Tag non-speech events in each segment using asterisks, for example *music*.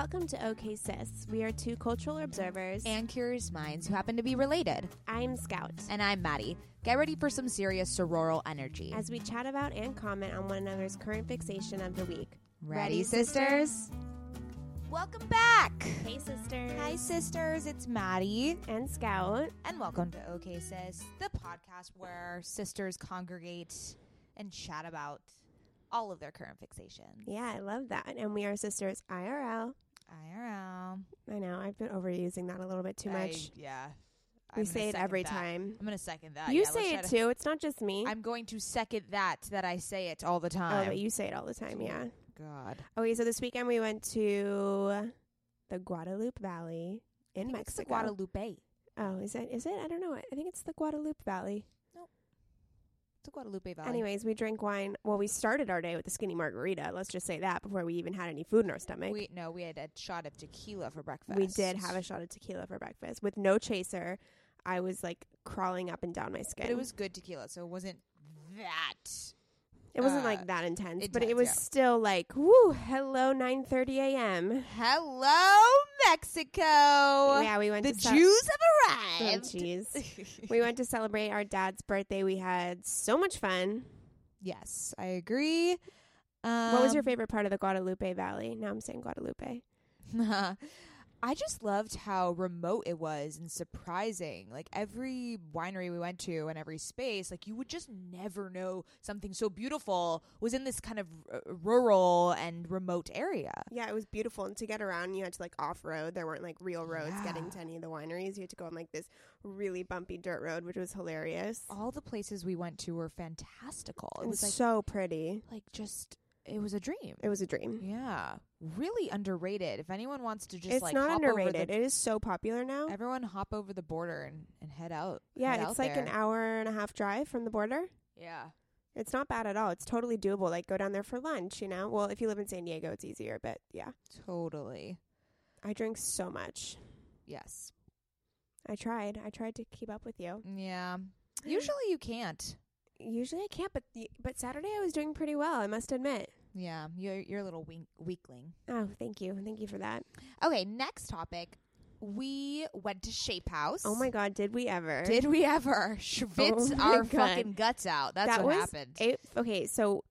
Welcome to OK Sis. We are two cultural observers. and curious minds who happen to be related. I'm Scout. And I'm Maddie. Get ready for some serious sororal energy. As we chat about and comment on one another's current fixation of the week. Ready, sisters? Welcome back. Hey, sisters. Hi, sisters. It's Maddie. And Scout. And welcome to OK Sis, the podcast where sisters congregate and chat about all of their current fixations. Yeah, I love that. And we are sisters IRL. IRL. I know, I've been overusing that a little bit too I- much. yeah. we I'm gonna say it every that. time. I'm going to second that. you Yeah, say it to- too. It's not just me. I'm going to second that, that I say it all the oh, time. but you say it all the time, yeah. God. Okay, so this weekend we went to the Guadalupe Valley in I Mexico. It's the Guadalupe. Oh, is it? Is it? I don't know. I think it's the Guadalupe Valley. Guadalupe Valley. Anyways, we drank wine. Well, we started our day with a skinny margarita. Let's just say that before we even had any food in our stomach. We no, we had a shot of tequila for breakfast. We did have a shot of tequila for breakfast with no chaser. I was like crawling up and down my skin. but it was good tequila, so it wasn't that. It wasn't uh, like that intense, but it was yeah. still like, woo, hello, 9:30 a.m. Hello, Mexico. Yeah, we went the to ce- Jews have Oh, arrived. jeez. we went to celebrate our dad's birthday. We had so much fun. yes, I agree. Um, what was your favorite part of the Guadalupe Valley? Now I'm saying Guadalupe. *laughs* I just loved how remote it was and surprising. Like every winery we went to and every space, like you would just never know something so beautiful was in this kind of uh, rural and remote area. Yeah, it was beautiful. And to get around, you had to like off road. There weren't like real roads getting to any of the wineries. You had to go on like this really bumpy dirt road, which was hilarious. all the places we went to were fantastical. It and was like so pretty. like just it was a dream. It was a dream. yeah, really underrated. If anyone wants to just it's like not hop over underrated. the, it is so popular now. everyone hop over the border and, and head out. yeah, head it's out like an hour and a half drive from the border. Yeah, It's not bad at all. It's totally doable. Like go down there for lunch, you know? Well, if you live in San Diego, it's easier, but yeah. totally. I drink so much. Yes. I tried. I tried to keep up with you. Yeah. Usually you can't. Usually I can't, but the, but Saturday I was doing pretty well, I must admit. Yeah, you're you're a little weak, weakling. Oh, thank you. Thank you for that. Okay, next topic. We went to Shape House. Oh my god, did we ever? Did we ever schwitz Oh our God. fucking guts out? That's that what happened. It, okay, so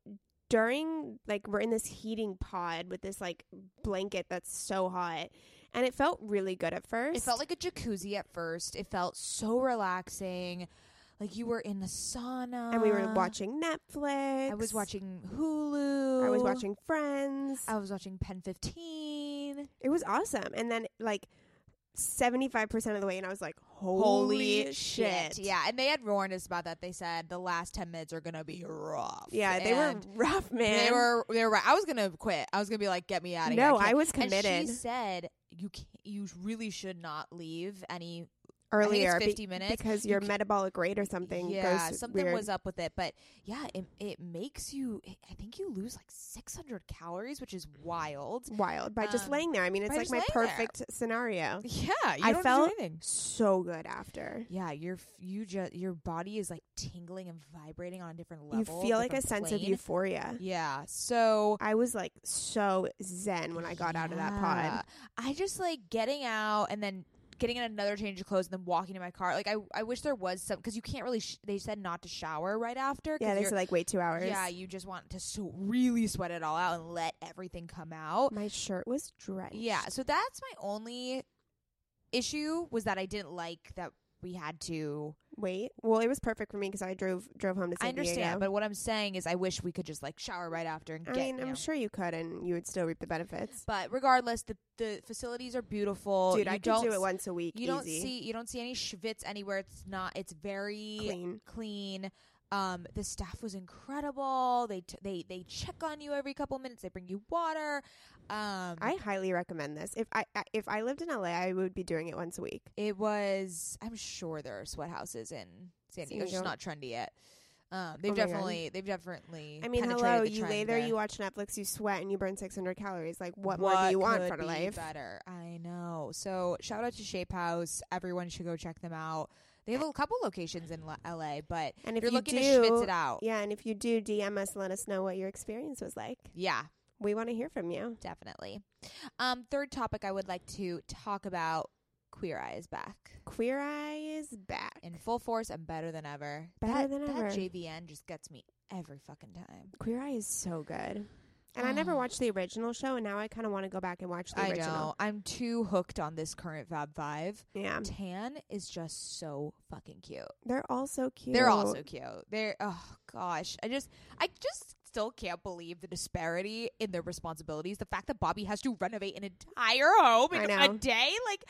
during like we're in this heating pod with this like blanket that's so hot, and it felt really good at first. It felt like a jacuzzi at first. It felt so relaxing. Like you were in the sauna. and we were watching Netflix. I was watching Hulu. I was watching Friends. I was watching Pen 15. it was awesome, and then like seventy five percent of the way, and I was like, "Holy, shit!" Yeah, and they had warned us about that. They said the last 10 minutes are going to be rough. yeah, they were rough, man. They were they were. I was going to quit. I was going to be like get me out of here. No, can't- I was And committed. she said you can't, you really should not leave any I think it's earlier be- 50 minutes. because You your ca- metabolic rate or something yeah, something weird. was up with it, but yeah, it it makes you. I think you lose like 600 calories, which is wild. wild by just Um, laying there. I mean, it's like my laying there. perfect scenario. Yeah, you I don't felt so good after. Yeah, your you just your body is like tingling and vibrating on a different level. You feel like a different sense of euphoria. Yeah, so I was like so zen when I got out of that pod. I just like getting out and then getting in another change of clothes and then walking to my car. Like I, I wish there was some because you can't really. Sh- they said not to shower right after. Yeah, they said like wait two hours. Yeah, you just want to so really sweat it all out and let everything come out. my shirt was drenched. Yeah, so that's my only issue was that I didn't like that we had to. Wait. Well, it was perfect for me because I drove drove home to San I understand, Diego. but what I'm saying is, I wish we could just like shower right after and I get. mean, you I'm know. sure you could, and you would still reap the benefits. But regardless, the the facilities are beautiful. Dude, you I could don't do it once a week. You don't easy. see you don't see any schwitz anywhere. It's not. It's very clean. clean. Um, the staff was incredible. They t- they they check on you every couple minutes. They bring you water. Um, I highly recommend this. If I, I if I lived in LA, I would be doing it once a week. it was. I'm sure there are sweat houses in San Diego. It's just Diego. not trendy yet. Um, they've Oh my God. definitely they've definitely. I mean, penetrated hello, the you trend lay there, you watch Netflix, you sweat, and you burn 600 calories. Like, what, more do you want could for be life? Better, I know. So shout out to Shape House. Everyone should go check them out. They have a couple locations in LA, but And if you're you looking do, to schwitz it out, Yeah, and if you do, DM us and let us know what your experience was like. yeah, We want to hear from you. definitely. Um, third topic I would like to talk about: Queer Eye is back Queer Eye is back. in full force and better than ever. Better that, than that ever. JVN just gets me every fucking time. Queer Eye is so good. And I never watched the original show, and now I kind of want to go back and watch the I original. know. I'm too hooked on this current Fab Five. Yeah, Tan is just so fucking cute. they're all so cute. They're all so cute. They're oh gosh, I just I just still can't believe the disparity in their responsibilities. The fact that Bobby has to renovate an entire home I in know. a day, like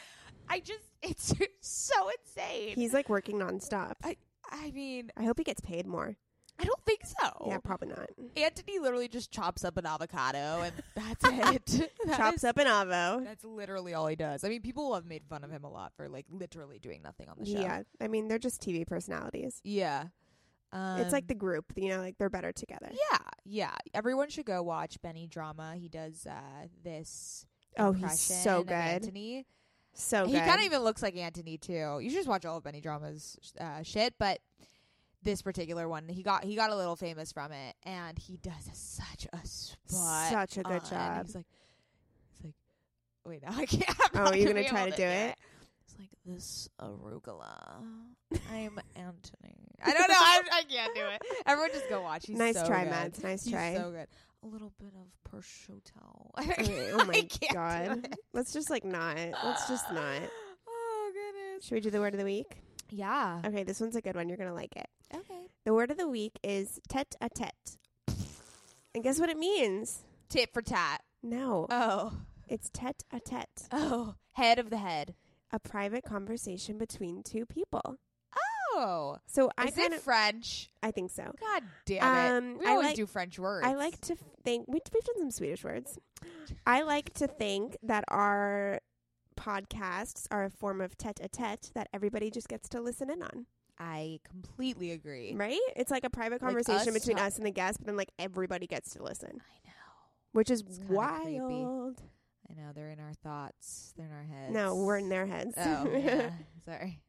I just *laughs* it's so insane. He's like working nonstop. I I mean, I hope he gets paid more. I don't think so. Yeah, probably not. Anthony literally just chops up an avocado and that's *laughs* it. *laughs* That Chops is- up an avo. That's literally all he does. I mean, people have made fun of him a lot for like literally doing nothing on the show. Yeah, I mean they're just TV personalities. Yeah. Um, it's like the group, you know, like they're better together. Yeah, yeah. Everyone should go watch Benny Drama. He does uh, this. Oh, he's so good. Anthony. So he kind of even looks like Anthony too. You should just watch all of Benny Drama's uh, shit, but this particular one, he got he got a little famous from it, and he does such a spot. Such a good on. job. He's like, he's like, wait, now I can't. *laughs* I'm Oh, you're gonna try to do it? It's like this arugula. I'm Anthony. I don't know. I, I can't do it. *laughs* Everyone just go watch. He's nice so try, good. Mads. Nice He's try. so good. A little bit of prosciutto. *laughs* Okay, oh my god. it. Let's just like not. Let's just not. *gasps* Oh goodness. Should we do the word of the week? Yeah. Okay, this one's a good one. You're gonna like it. Okay. The word of the week is tete a tete. And guess what it means? Tit for tat. No, Oh. it's tete a tete. Oh. Head of the head. A private conversation between two people. Oh. So I Is kind it French? I think so. God damn it. Um, we I always like- do French words. I like to think we, we've done some Swedish words. I like to think that our podcasts are a form of tete a tete that everybody just gets to listen in on. I completely agree. Right? It's like a private conversation us between us and the guest, but then like everybody gets to listen, I know. which is kinda creepy. wild. I know. They're in our thoughts. They're in our heads. No, we're in their heads. Oh, *laughs* yeah. Sorry.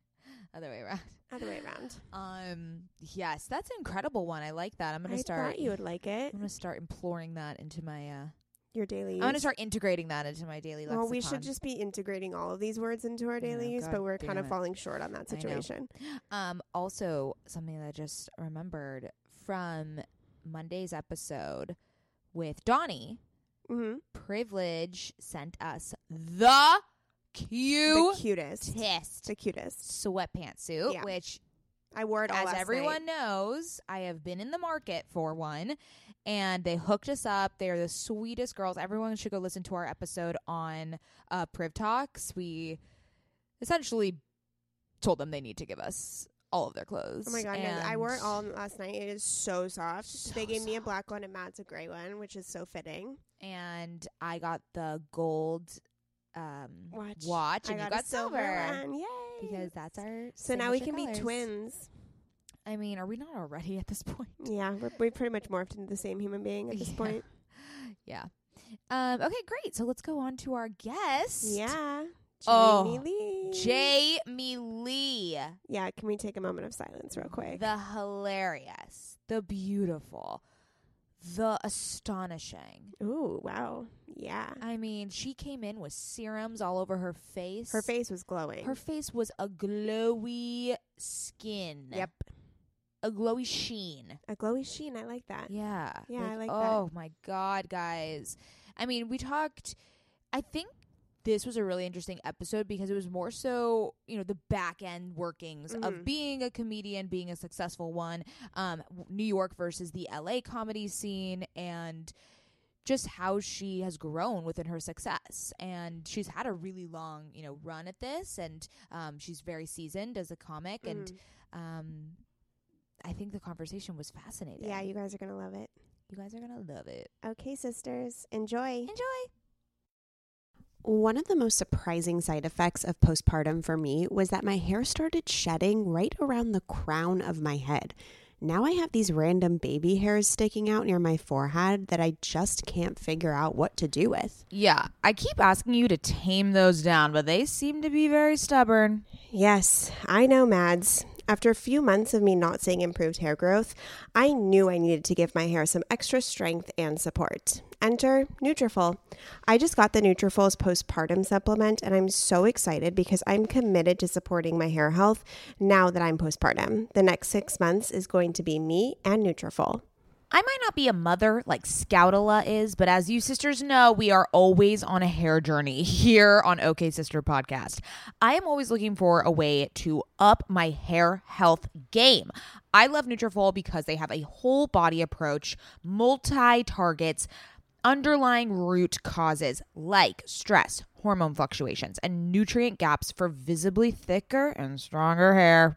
Other way around. Other way around. Um. Yes, that's an incredible one. I like that. I'm gonna I start. thought you would like it. I'm gonna start imploring that into my. uh Your daily use. I'm gonna start integrating that into my daily lexicon. well, we should just be integrating all of these words into our daily use, God but we're kind of it. falling short on that situation. Um. Also, something that I just remembered from Monday's episode with Donnie. Mm-hmm. Privilege sent us the The cutest. cutest The cutest. sweatpants suit, Yeah. which I wore it all as everyone night. knows, I have been in the market for one, and they hooked us up. They're the sweetest girls. Everyone should go listen to our episode on uh, Priv Talks. We essentially told them they need to give us all of their clothes. Oh my god, guys, I wore it all last night. It is so soft. So they gave me a black one and Matt's a gray one, which is so fitting. And I got the gold um, Watch. watch I and got, you got a silver, one. Yay! Because that's our. so now we can be twins. I mean, are we not already at this point? Yeah, we're, we pretty much morphed into the same human being at this Yeah. point. *laughs* Yeah. Um, okay, great. So let's go on to our guest. Yeah. Oh, Jamie Lee. Jamie Lee. Yeah, can we take a moment of silence real quick? The hilarious, the beautiful, the astonishing. Ooh, wow. Yeah. I mean, she came in with serums all over her face. Her face was glowing. Her face was a glowy skin. Yep. A glowy sheen. A glowy sheen. I like that. Yeah. Yeah, I like that. Oh my god, guys. I mean, we talked I think this was a really interesting episode because it was more so, you know, the back end workings Mhm. of being a comedian, being a successful one, um, New York versus the LA comedy scene, and just how she has grown within her success. And she's had a really long, you know, run at this, and um, she's very seasoned as a comic, and Mhm. um, I think the conversation was fascinating. Yeah, you guys are going to love it. you guys are gonna love it. Okay, sisters, enjoy. Enjoy. One of the most surprising side effects of postpartum for me was that my hair started shedding right around the crown of my head. Now I have these random baby hairs sticking out near my forehead that I just can't figure out what to do with. Yeah, I keep asking you to tame those down, but they seem to be very stubborn. Yes, I know, Mads. After a few months of me not seeing improved hair growth, I knew I needed to give my hair some extra strength and support. Enter Nutrafol. I just got the Nutrafol's postpartum supplement and I'm so excited because I'm committed to supporting my hair health now that I'm postpartum. The next 6 months is going to be me and Nutrafol. I might not be a mother like Scoutala is, but as you sisters know, we are always on a hair journey *laughs* here on OK Sister Podcast. I am always looking for a way to up my hair health game. I love Nutrafol because they have a whole body approach, multi targets, underlying root causes like stress, hormone fluctuations, and nutrient gaps for visibly thicker and stronger hair.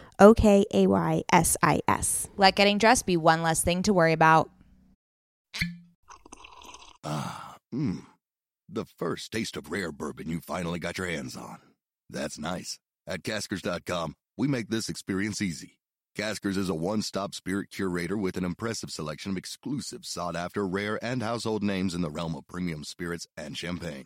O K A Y S I S. Let getting dressed be one less thing to worry about. Ah, mmm. The first taste of rare bourbon you finally got your hands on. That's nice. At Caskers.com, we make this experience easy. Caskers is a one stop spirit curator with an impressive selection of exclusive, sought after, rare, and household names in the realm of premium spirits and champagne.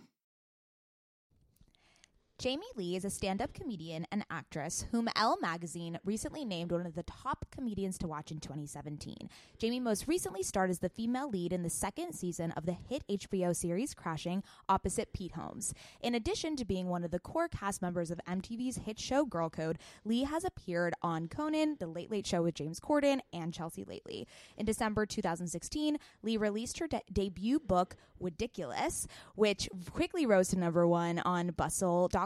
Jamie Lee is a stand up comedian and actress whom Elle magazine recently named one of the top comedians to watch in 2017. Jamie most recently starred as the female lead in the second season of the hit HBO series Crashing opposite Pete Holmes. In addition to being one of the core cast members of MTV's hit show Girl Code, Lee has appeared on Conan, The Late Late Show with James Corden, and Chelsea Lately. In December 2016, Lee released her de- debut book, Ridiculous, which quickly rose to number one on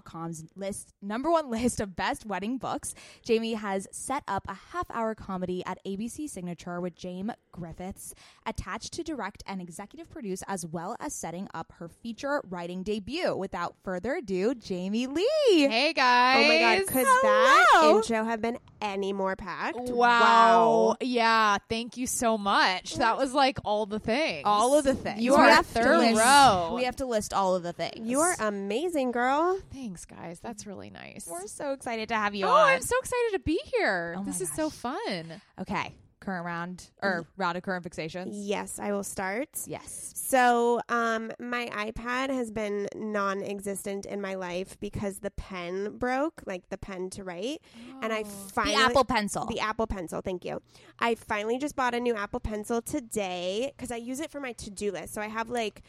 Bustle.com's list number one *laughs* list of best wedding books. Jamie has set up a half hour comedy at ABC Signature with James Griffiths, attached to direct and executive produce, as well as setting up her feature writing debut. Without further ado, Jamie Lee. Hey guys. Oh my god, could that intro have been any more packed? Wow. Yeah, thank you so much. That was like all the things. All of the things. You We are have to third list- row. We have to list all of the things. You are amazing, girl. Thanks, guys. That's really nice. We're so excited to have you oh, on. I'm so excited to be here. Oh this is so fun. okay. Current round or round of current fixations. Yes, I will start. Yes. So, um, my iPad has been non-existent in my life because the pen broke, like the pen to write, and I finally the Apple Pencil. the Apple Pencil. Thank you. I finally just bought a new Apple Pencil today because I use it for my to-do list. So I have like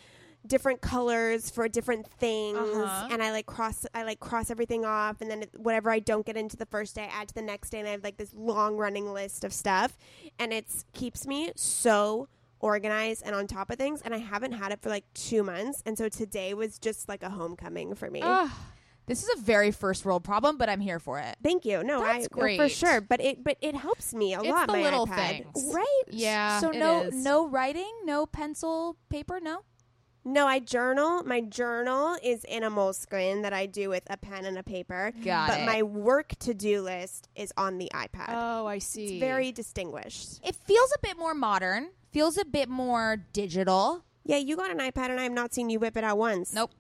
different colors for different things, Uh-huh. and I like cross. I like cross everything off, and then it, whatever I don't get into the first day, I add to the next day, and I have like this long-running list of stuff, and it keeps me so organized and on top of things and I haven't had it for like 2 months and so today was just like a homecoming for me. Ah, This is a very first world problem, but I'm here for it. Thank you. No, That's I for sure, but it but it helps me a It's lot the my little iPad. things. Right? yeah. so no is. no writing, no pencil, paper, no. No, I journal. My journal is in a moleskin that I do with a pen and a paper. Got but it. my work to do list is on the iPad. Oh, I see. it's very distinguished. It feels a bit more modern. Feels a bit more digital. Yeah, you got an iPad and I have not seen you whip it out once. Nope.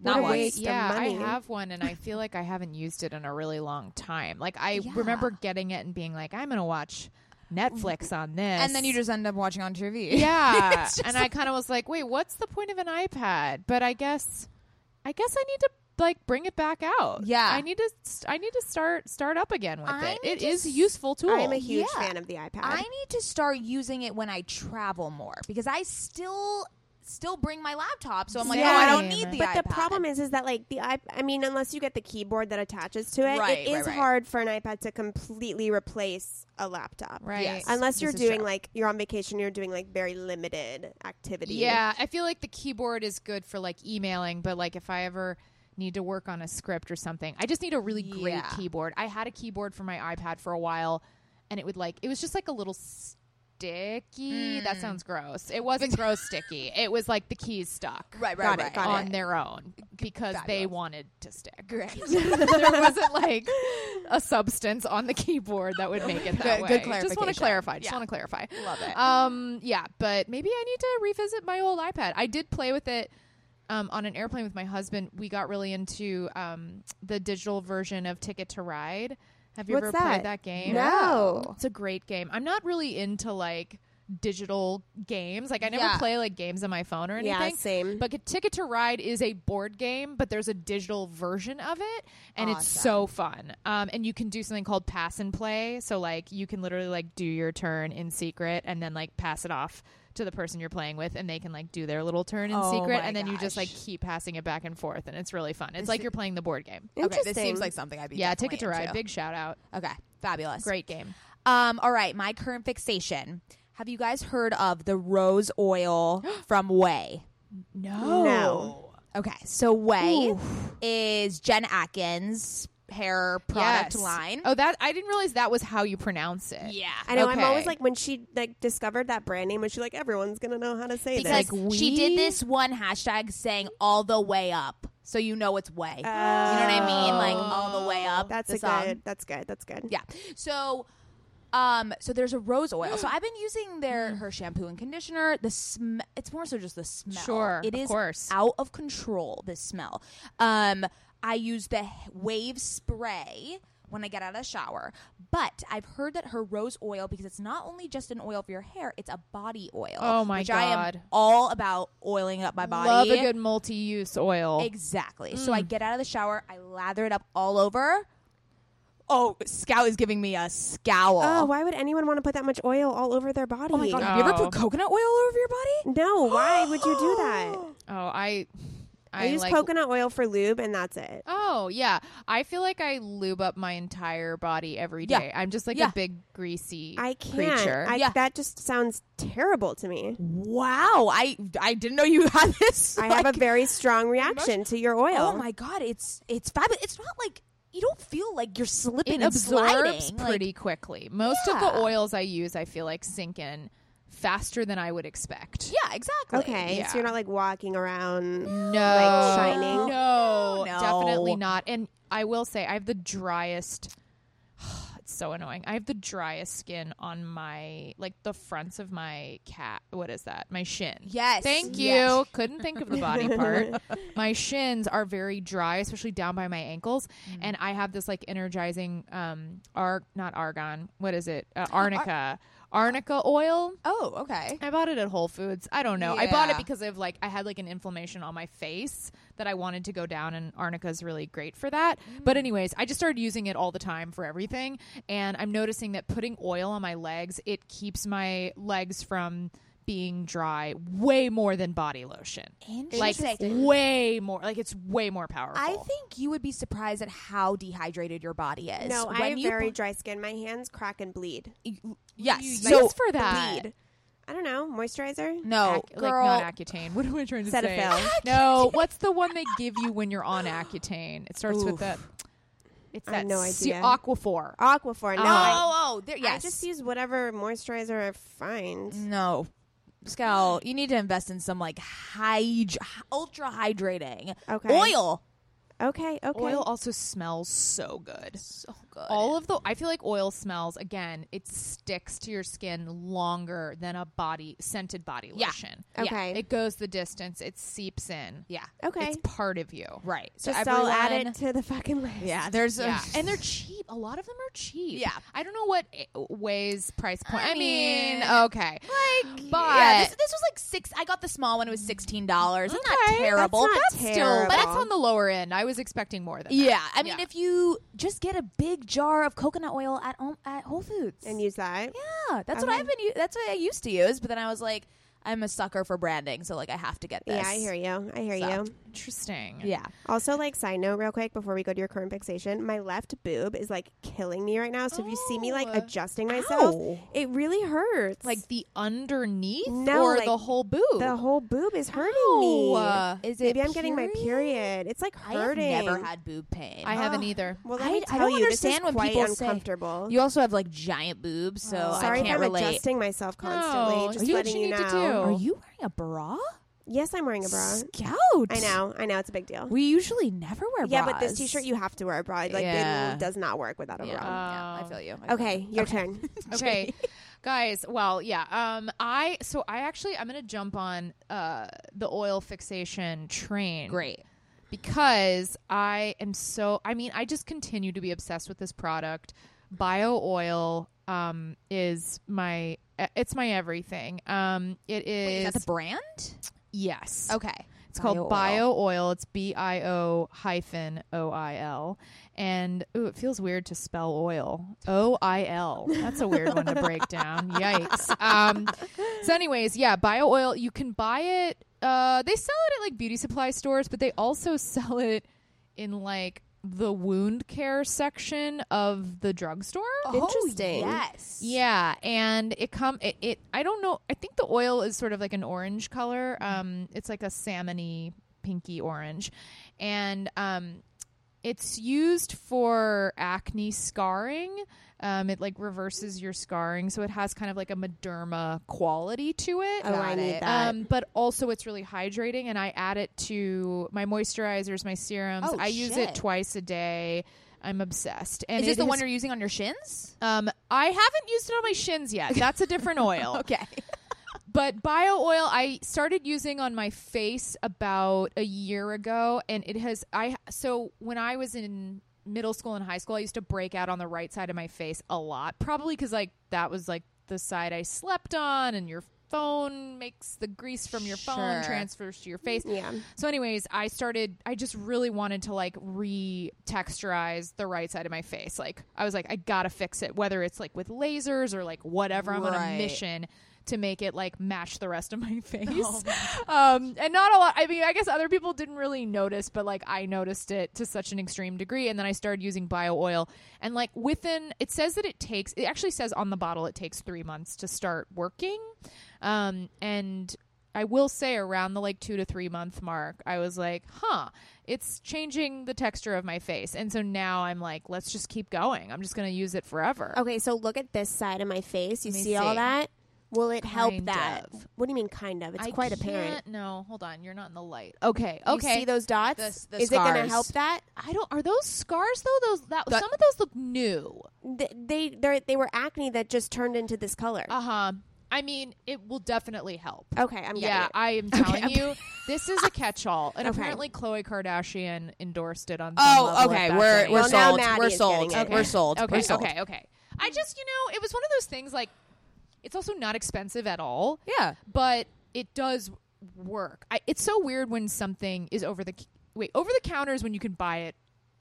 What Not a once. waste yeah, I have one, and I *laughs* feel like I haven't used it in a really long time. Like I remember getting it and being like, "I'm gonna watch Netflix mm-hmm. on this," And then you just end up watching on TV. *laughs* yeah. *laughs* And I kind of was like, "Wait, what's the point of an iPad?" But I guess, I guess I need to like bring it back out. Yeah. I need to. St- I need to start start up again with I it. It is It to is useful tool. I'm a huge Yeah. fan of the iPad. I need to start using it when I travel more because I still still bring my laptop. So I'm like, Yeah. oh, I don't need the but iPad. the problem is, is that like the iP- I mean, unless you get the keyboard that attaches to it, Right, it is right, right. hard for an iPad to completely replace a laptop. right. Yes. Unless you're doing true. like you're on vacation, you're doing like very limited activity. Yeah, I feel like the keyboard is good for like emailing, but like if I ever need to work on a script or something, I just need a really great Yeah. keyboard. I had a keyboard for my iPad for a while, and it would like it was just like a little sticky. That sounds gross. It wasn't gross sticky. It was like the keys stuck. Right, Got it, got on their own because they wanted to stick. Great. *laughs* there wasn't like a substance on the keyboard that would make it that Good- way. good clarification. Just want to clarify. Just Yeah. want to clarify. Love it. Um, yeah, but maybe I need to revisit my old iPad. I did play with it um, on an airplane with my husband. We got really into um, the digital version of Ticket to Ride. Have you What's ever that? played that game? No. It's a great game. I'm not really into like digital games. Like I never Yeah. play like games on my phone or Yeah, anything. same. But Ticket to Ride is a board game, but there's a digital version of it, and it's so fun. Um, and you can do something called pass and play. So like you can literally like do your turn in secret, and then like pass it off to the person you're playing with, and they can like do their little turn in Oh secret, my and then you just like gosh. keep passing it back and forth, and it's really fun. It's like you're playing the board game. okay, this Interesting. seems like something I'd be Yeah, definitely Ticket to Ride, into. big shout out, Okay, fabulous. great game. Um, all right, my current fixation. Have you guys heard of the rose oil *gasps* from Ouai? No, No. Okay, so Ouai is Jen Atkins' hair product Yes. line. Oh, that I didn't realize that was how you pronounce it. yeah. I know. I'm always like when she like discovered that brand name, was she like everyone's gonna know how to say because this? Like she did this one hashtag saying all the way up, so you know it's way. you know what I mean? Like all the way up. That's the a good. That's good. That's good. Yeah. So um so there's a rose oil. So I've been using their her shampoo and conditioner. The sm- it's more so just the smell. Sure, It of is course. out of control this smell. Um I use the wave spray when I get out of the shower. But I've heard that her rose oil, because it's not only just an oil for your hair, it's a body oil. Oh my which I am God. all about oiling up my body. Love a good multi-use oil. Exactly. So I mm. get out of the shower, I lather it up all over. Oh, Scout is giving me a scowl. Oh, why would anyone want to put that much oil all over their body? Oh my god! Have you ever Oh. put coconut oil all over your body? No, why would you do that? *gasps* Oh, I, I, use like, coconut oil for lube, and that's it. Oh yeah, I feel like I lube up my entire body every day. Yeah. I'm just like Yeah. a big greasy I can't. creature. I, Yeah. That just sounds terrible to me. Wow, I I didn't know you *laughs* had this. I have a very strong reaction to your oil. Oh my god, it's it's fabulous. It's not like you don't feel like you're slipping it and absorbs sliding. Like, pretty quickly. Most of the oils I use, I feel like sink in faster than I would expect. yeah, exactly. Okay, Yeah. so you're not like walking around. No, Like shining? No, No. definitely not. And I will say, I have the driest. *sighs* It's so annoying. I have the driest skin on my like the fronts of my cat. What is that? My shin. Yes. Thank you. Yes. Couldn't think of the body *laughs* part. my shins are very dry, especially down by my ankles, Mm. and I have this like energizing um ar not argan. What is it? Uh, arnica. Arnica oil. Oh, okay. I bought it at Whole Foods. I don't know. I bought it Yeah. because of like I had like an inflammation on my face that I wanted to go down, and arnica is really great for that. Mm. But anyways, I just started using it all the time for everything, and I'm noticing that putting oil on my legs it keeps my legs from being dry way more than body lotion. Like way more. Like it's way more powerful. I think you would be surprised at how dehydrated your body is. No, When I have you very put- dry skin. My hands crack and bleed. yes. you so use for that. Bleed. I don't know. Moisturizer? no, Ac- girl. like not Accutane. *laughs* What am I trying to Cetaphil. say? No, what's the one they give you when you're on Accutane? It starts with Oof. the. It's I that have no C- idea. Aquaphor. Aquaphor. No, oh, I, oh, there, yes. I just use whatever moisturizer I find. no. Scout, you need to invest in some like hyd- ultra hydrating Okay. oil. Okay, okay. Oil also smells so good. So good. All of the I feel like oil smells again. It sticks to your skin longer than a body scented body Yeah. lotion. Okay. it goes the distance. It seeps in. yeah. Okay. it's part of you. Right. So Just I'll add everyone- it to the fucking list. Yeah, *laughs* there's a Yeah, and they're cheap. A lot of them are cheap. Yeah. I don't know what it weighs price point. I, I mean, mean, okay, like but yeah, this, this was like six. I got the small one. It was mm. sixteen dollars. It's not Okay, terrible. that's not that's still terrible. that's on the lower end. I was expecting more than that. yeah, I mean, Yeah. if you just get a big jar of coconut oil at at Whole Foods And use that. yeah, that's what Okay. I've been. u- That's what I used to use. But then I was like, I'm a sucker for branding, so like I have to get this. Yeah, I hear you. I hear So. you. Interesting. Yeah. Also, like side note, real quick before we go to your current fixation, my left boob is like killing me right now. So if you see me like Oh. adjusting myself, Ow. it really hurts. Like the underneath No, or like the whole boob. the whole boob is hurting Ow. me. Is it? Maybe I'm getting my period? period. It's like hurting. I have hurting. never had boob pain. I haven't either. Well, let I- me I tell don't you, this is understand when quite people say- uncomfortable. You also have like giant boobs, so Oh. Sorry I if can't I'm relate. adjusting myself constantly. No, just do what letting you you need to know. do. Are you wearing a bra? Yes, I'm wearing a bra. Scout. I know. I know. It's a big deal. We usually never wear bra. yeah, bras. but this t-shirt you have to wear a bra. Like Yeah. it does not work without a Yeah, bra. yeah, I feel you. I feel Okay, your turn. *laughs* okay guys well yeah um i so i actually i'm gonna jump on uh the oil fixation train Great. because i am so i mean i just continue to be obsessed with this product bio oil um is my uh, it's my everything um it is Wait, is that the brand? Yes Okay. it's called Bio Bio Oil. It's B I O hyphen O I L. And ooh, it feels weird to spell oil. O I L. That's a weird one to break down. *laughs* Yikes. Um, so, anyways, yeah, Bio Oil. You can buy it. Uh, they sell it at like beauty supply stores, but they also *laughs* sell it in like the wound care section of the drugstore. Interesting. Oh, yes. Yeah, and it come it, it I don't know. I think the oil is sort of like an orange color. Um it's like a salmony pinky orange. And um it's used for acne scarring. Um it like reverses your scarring, so it has kind of like a Mederma quality to it. Oh, I need it. that. Um, but also it's really hydrating, and I add it to my moisturizers, my serums. Oh, I use shit. it twice a day. I'm obsessed. And Is this the has- one you're using on your shins? um, I haven't used it on my shins yet. That's a different *laughs* oil. Okay. But bio oil I started using on my face about a year ago and it has I so when I was in middle school and high school, I used to break out on the right side of my face a lot. Probably because like that was like the side I slept on, and your phone makes the grease from your phone transfers to your face. Yeah. So, anyways, I started. I just really wanted to like re-texturize the right side of my face. Like, I was like, I gotta fix it, whether it's like with lasers or like whatever. I'm on a mission to make it like match the rest of my *laughs* face. Oh um, and not a lot. I mean, I guess other people didn't really notice, but like I noticed it to such an extreme degree. And then I started using bio oil, and like within, it says that it takes. It actually says on the bottle it takes three months to start working. Um, and I will say around the like two to three month mark, I was like, huh, it's changing the texture of my face. And so now I'm like, let's just keep going. I'm just going to use it forever. Okay, so look at this side of my face. You me see, all that? Will it help Kind that? of. What do you mean, kind of? It's I quite apparent. No, hold on. You're not in the light. Okay. You Okay. see those dots? The- the Is it going to help that? I don't. Are those scars though? Those that That- some of those look new. They they they were acne that just turned into this color. Uh huh. I mean, it will definitely help. okay, I'm yeah, it. I am *laughs* telling you, *laughs* this is a catch-all, and Okay. apparently Khloe Kardashian endorsed it on. Oh, okay. We're we're Well, now sold. We're sold. it. We're sold. Okay, We're sold. okay, okay. I just, you know, it was one of those things like it's also not expensive at all, Yeah. but it does work. I, it's so weird when something is over the wait over the counter is when you can buy it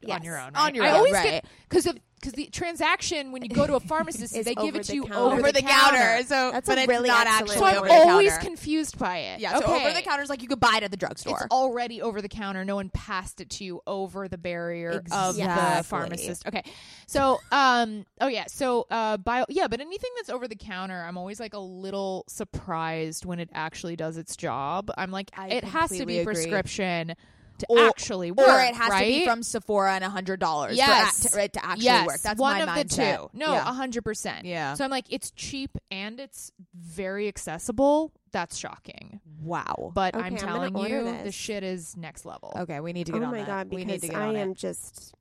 on your own. On your I own, always right. get because of because the transaction when you go to a pharmacist, *laughs* they give it to you counter. over, Over the counter. So That's but a it's really not excellent actually So I'm always confused by it. Yeah. So okay. over the counter is like you could buy it at the drugstore. It's already over the counter. No one passed it to you over the barrier of the pharmacist. Okay. So, um, oh yeah. So, uh, bio, yeah, but anything that's over the counter, I'm always like a little surprised when it actually does its job. I'm like, I it has to be agree. prescription to Or- actually work. or it has right? to be from Sephora and a hundred dollars. Yes. to, to, to actually yes, work. That's one my of the two. No, a Yeah. hundred percent. Yeah. So I'm like, it's cheap and it's very accessible. That's shocking. Wow. But Okay, I'm I'm telling you, this. the shit is next level. okay, we need to oh get on my that. god, we because need to get I on am it. just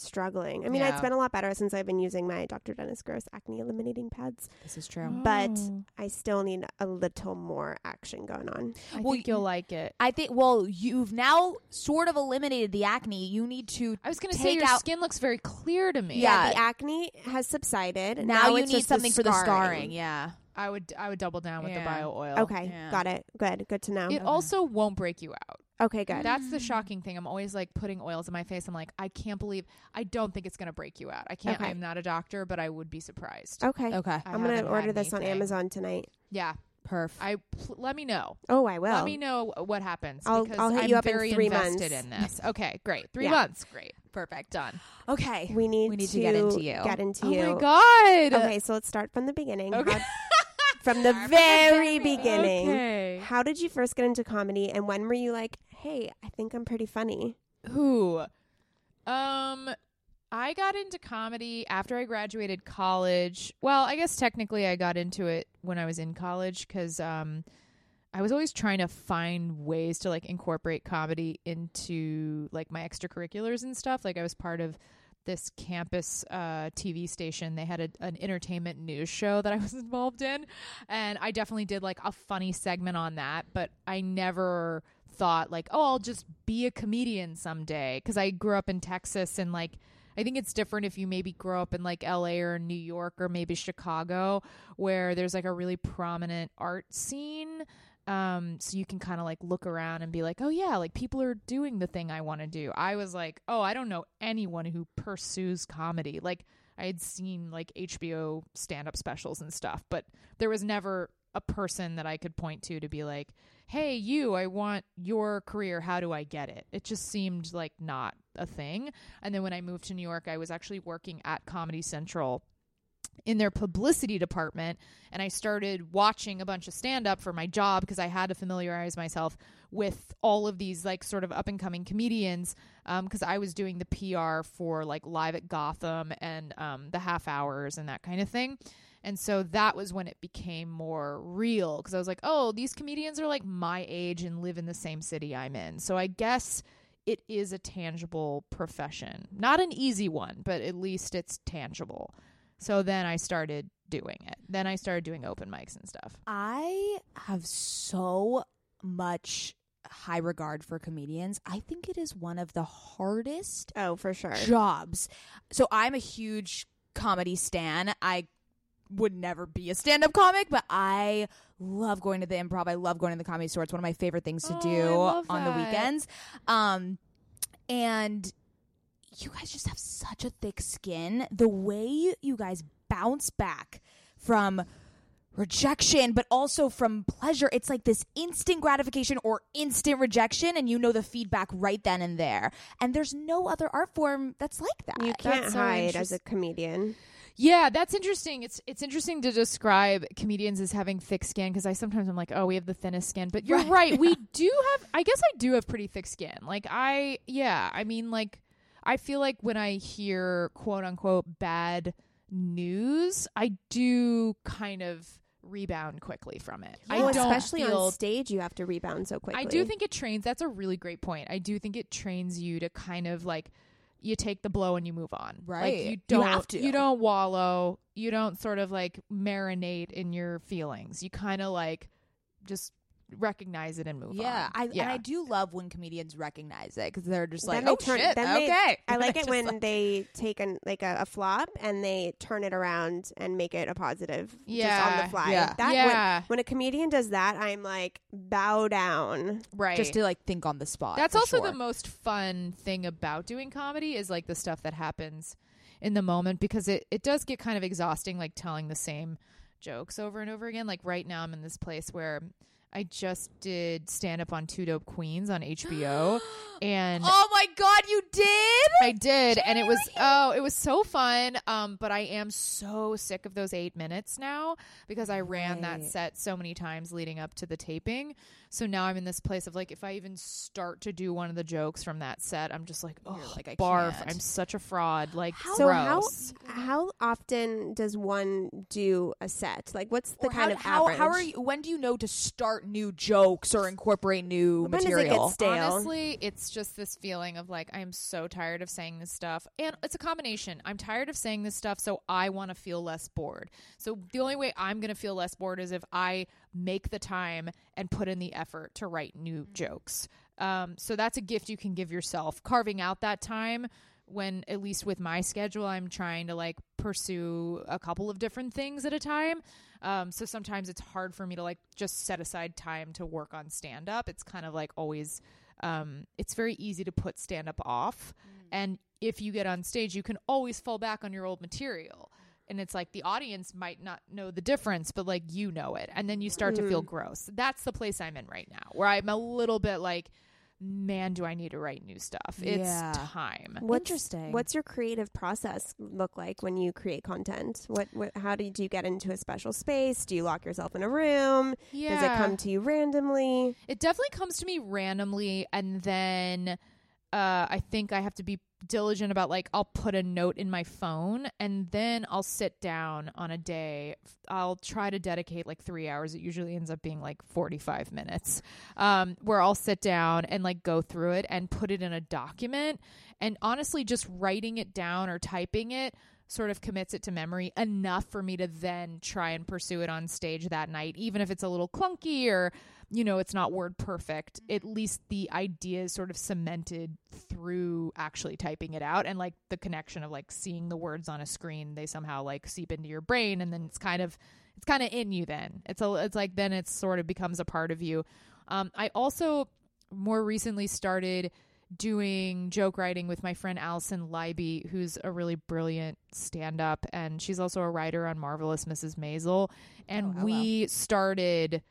struggling. I mean, Yeah. it's been a lot better since I've been using my Dr. Dennis Gross acne eliminating pads, This is true. but Oh. I still need a little more action going on. I Well, think you'll like it. I think. Well, you've now sort of eliminated the acne. You need to. I was going to say your out- skin looks very clear to me. Yeah. the acne has subsided. Now, you need just something for the scarring. Yeah. I would I would double down with Yeah. the bio oil. Okay, Yeah. got it. Good, good to know. It also won't break you out. Okay, good. That's the mm. shocking thing. I'm always like putting oils in my face. I'm like, I can't believe I don't think it's going to break you out. I can't. Okay. I'm not a doctor, but I would be surprised. okay. Okay. I I'm gonna haven't order this on anything. Amazon tonight. Yeah. Perf. I pl- let me know. Oh, I will. Let me know what happens I'll- because I'll hit am you up in very three invested months. in this. *laughs* Okay, great. Three Yeah. months, great. Perfect. Done. Okay. We need, We need to, to get into you. Get into Oh you. my god. Okay, so let's start from the beginning. Okay. How- *laughs* from the very beginning. Okay. How did you first get into comedy, and when were you like, "Hey, I think I'm pretty funny"? Who? Um, I got into comedy after I graduated college. Well, I guess technically I got into it when I was in college because um, I was always trying to find ways to like incorporate comedy into like my extracurriculars and stuff. Like I was part of this campus uh, TV station. They had a, an entertainment news show that I *laughs* was involved in, and I definitely did like a funny segment on that. But I never thought like, oh, I'll just be a comedian someday because I grew up in Texas and like. I think it's different if you maybe grow up in like LA or New York or maybe Chicago where there's like a really prominent art scene um so you can kind of like look around and be like oh yeah like people are doing the thing i want to do. I was like oh i don't know anyone who pursues comedy. Like i had seen like hbo stand-up specials and stuff but there was never a person that i could point to to be like hey you i want your career. How do i get it? It just seemed like not a thing. And then when i moved to new york i was actually working at comedy central in their publicity department and I started watching a bunch of stand up for my job because I had to familiarize myself with all of these like sort of up and coming comedians because I was doing the PR for like live at Gotham and um, the half hours and that kind of thing. And so that was when it became more real because I was like, oh, these comedians are like my age and live in the same city I'm in. So I guess it is a tangible profession. Not an easy one, but at least it's tangible. So then I started doing it. Then I started doing open mics and stuff. I have so much high regard for comedians, I think it is one of the hardest Oh, for sure. jobs. So I'm a huge comedy stan. I would never be a stand-up comic, but I love going to the improv. I love going to the comedy store. It's one of my favorite things to Oh, do I love on the weekends. Um and you guys just have such a thick skin. The way you guys bounce back from rejection, but also from pleasure. It's like this instant gratification or instant rejection, and you know the feedback right then and there. And there's no other art form that's like that. You can't That's so hide as a comedian. Yeah, that's interesting. It's it's interesting to describe comedians as having thick skin because I sometimes I'm like, oh, we have the thinnest skin, but you're Right. right. we *laughs* do have. I guess I do have pretty thick skin. Like I, yeah. I mean, like I feel like when I hear quote unquote bad news, I do kind of rebound quickly from it. I Well, don't especially feel on stage, you have to rebound so quickly. I do think it trains. That's a really great point. I do think it trains you to kind of like you take the blow and you move on. Right. you You don't have to. you don't wallow. You don't sort of like marinate in your feelings. You kind of like just recognize it and move yeah, on. I, yeah. and I do love when comedians recognize it because they're just like, Then they "Oh turn- shit, then they- okay." I like it *laughs* when like- they take an like a, a flop and they turn it around and make it a positive just on the fly. Yeah. That Yeah. when, when a comedian does that, I'm like bow down. right. just to like think on the spot. That's also sure. the most fun thing about doing comedy is like the stuff that happens in the moment because it, it does get kind of exhausting like telling the same jokes over and over again. Like right now I'm in this place where I just did stand up on Two Dope Queens on *gasps* HBO and Oh my god, you did! I did, and it was oh, it was so fun. Um, but I am so sick of those eight minutes now because I ran that set so many times leading up to the taping. So now I'm in this place of like, if I even start to do one of the jokes from that set, I'm just like, oh, like, I barf. can't. I'm such a fraud. Like, So how gross. how often does one do a set? Like what's the Or kind how, of how, average? how are you? When do you know to start new jokes or incorporate new When does it get material? stale? Honestly, it's just this feeling of like I'm so tired of saying this stuff, and it's a combination. I'm tired of saying this stuff, so I want to feel less bored. So the only way I'm going to feel less bored is if I make the time and put in the effort to write new jokes. Um, so that's a gift you can give yourself. Carving out that time when, at least with my schedule, I'm trying to like pursue a couple of different things at a time. Um, so sometimes it's hard for me to like just set aside time to work on stand up. It's kind of like always, um, it's very easy to put stand up off. And if you get on stage, you can always fall back on your old material. And it's like the audience might not know the difference, but like you know it. And then you start to feel gross. That's the place I'm in right now, where I'm a little bit like, man, do I need to write new stuff? It's Yeah. time. What's, Interesting. What's your creative process look like when you create content? What, what how do you, do you get into a special space? Do you lock yourself in a room? yeah. Does it come to you randomly? It definitely comes to me randomly, and then uh, I think I have to be diligent about like I'll put a note in my phone, and then I'll sit down on a day. I'll try to dedicate like three hours. It usually ends up being like forty five minutes, um, where I'll sit down and like go through it and put it in a document. And honestly, just writing it down or typing it sort of commits it to memory enough for me to then try and pursue it on stage that night, even if it's a little clunky or, you know, it's not word perfect. At least the idea is sort of cemented through actually typing it out and like the connection of like seeing the words on a screen, they somehow like seep into your brain and then it's kind of it's kind of in you then. It's a it's like then it sort of becomes a part of you. Um I also more recently started doing joke writing with my friend Allison Leiby, who's a really brilliant stand up, and she's also a writer on Marvelous Mrs. Maisel. And we started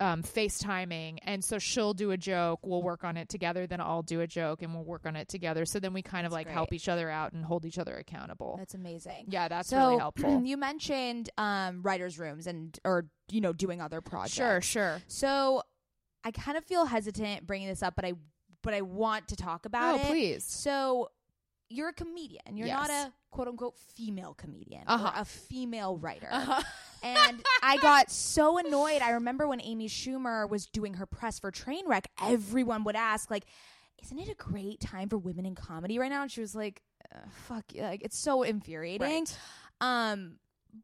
um, FaceTiming. And so she'll do a joke, we'll work on it together, then I'll do a joke and we'll work on it together. So then we kind of That's like help each other out and hold each other accountable. That's amazing. yeah, that's so really helpful. *clears throat* you mentioned um, writers' rooms and or you know doing other projects. sure, sure. So I kind of feel hesitant bringing this up, but I but I want to talk about Oh, it. please. So you're a comedian. You're not a quote unquote female comedian Uh-huh. or a female writer. and I got so annoyed. I remember when Amy Schumer was doing her press for Trainwreck, everyone would ask like, "Isn't it a great time for women in comedy right now?" And she was like, uh, "Fuck, like it's so infuriating." Um,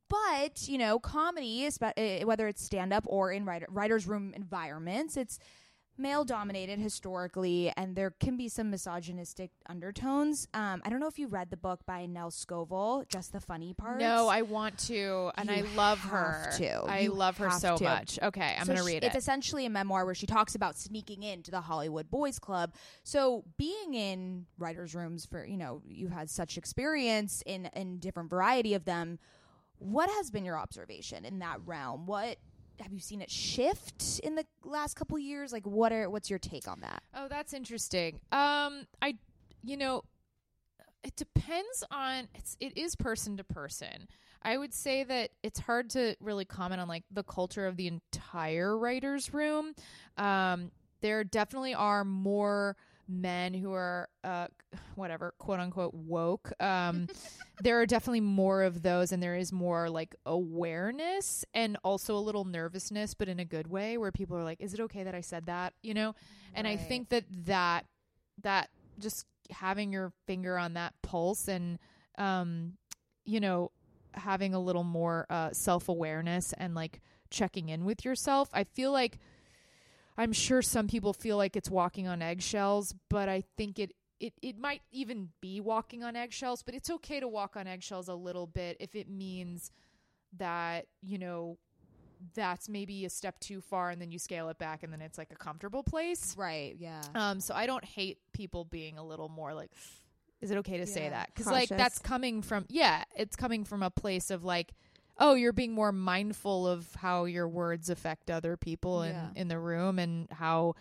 but you know, comedy, is, uh, whether it's stand up or in writer, writers' room environments, it's male dominated historically, and there can be some misogynistic undertones. Um, I don't know if you read the book by Nell Scovell, Just the Funny Parts. No, I want to, and You I love her. to. I You love her so to. much. Okay, I'm So gonna she- it. It's essentially a memoir where she talks about sneaking into the Hollywood Boys Club. So being in writers' rooms for you know you've had such experience in in different variety of them. What has been your observation in that realm? What have you seen it shift in the last couple years? Like what are what's your take on that? Oh, that's interesting. Um, I, you know, it depends on it's it is person to person. I would say that it's hard to really comment on like the culture of the entire writers' room. Um, there definitely are more men who are uh *sighs* whatever quote unquote woke um *laughs* there are definitely more of those and there is more like awareness and also a little nervousness but in a good way where people are like is it okay that i said that? You know? And i think that that that just having your finger on that pulse and um you know having a little more uh self-awareness and like checking in with yourself i feel like i'm sure some people feel like it's walking on eggshells but i think it it, it might even be walking on eggshells but it's okay to walk on eggshells a little bit if it means that you know that's maybe a step too far and then you scale it back and then it's like a comfortable place Right. Yeah. um, so I don't hate people being a little more like, is it okay to say Yeah. that? Because like that's coming from yeah, it's coming from a place of like, oh, you're being more mindful of how your words affect other people in Yeah. in the room and how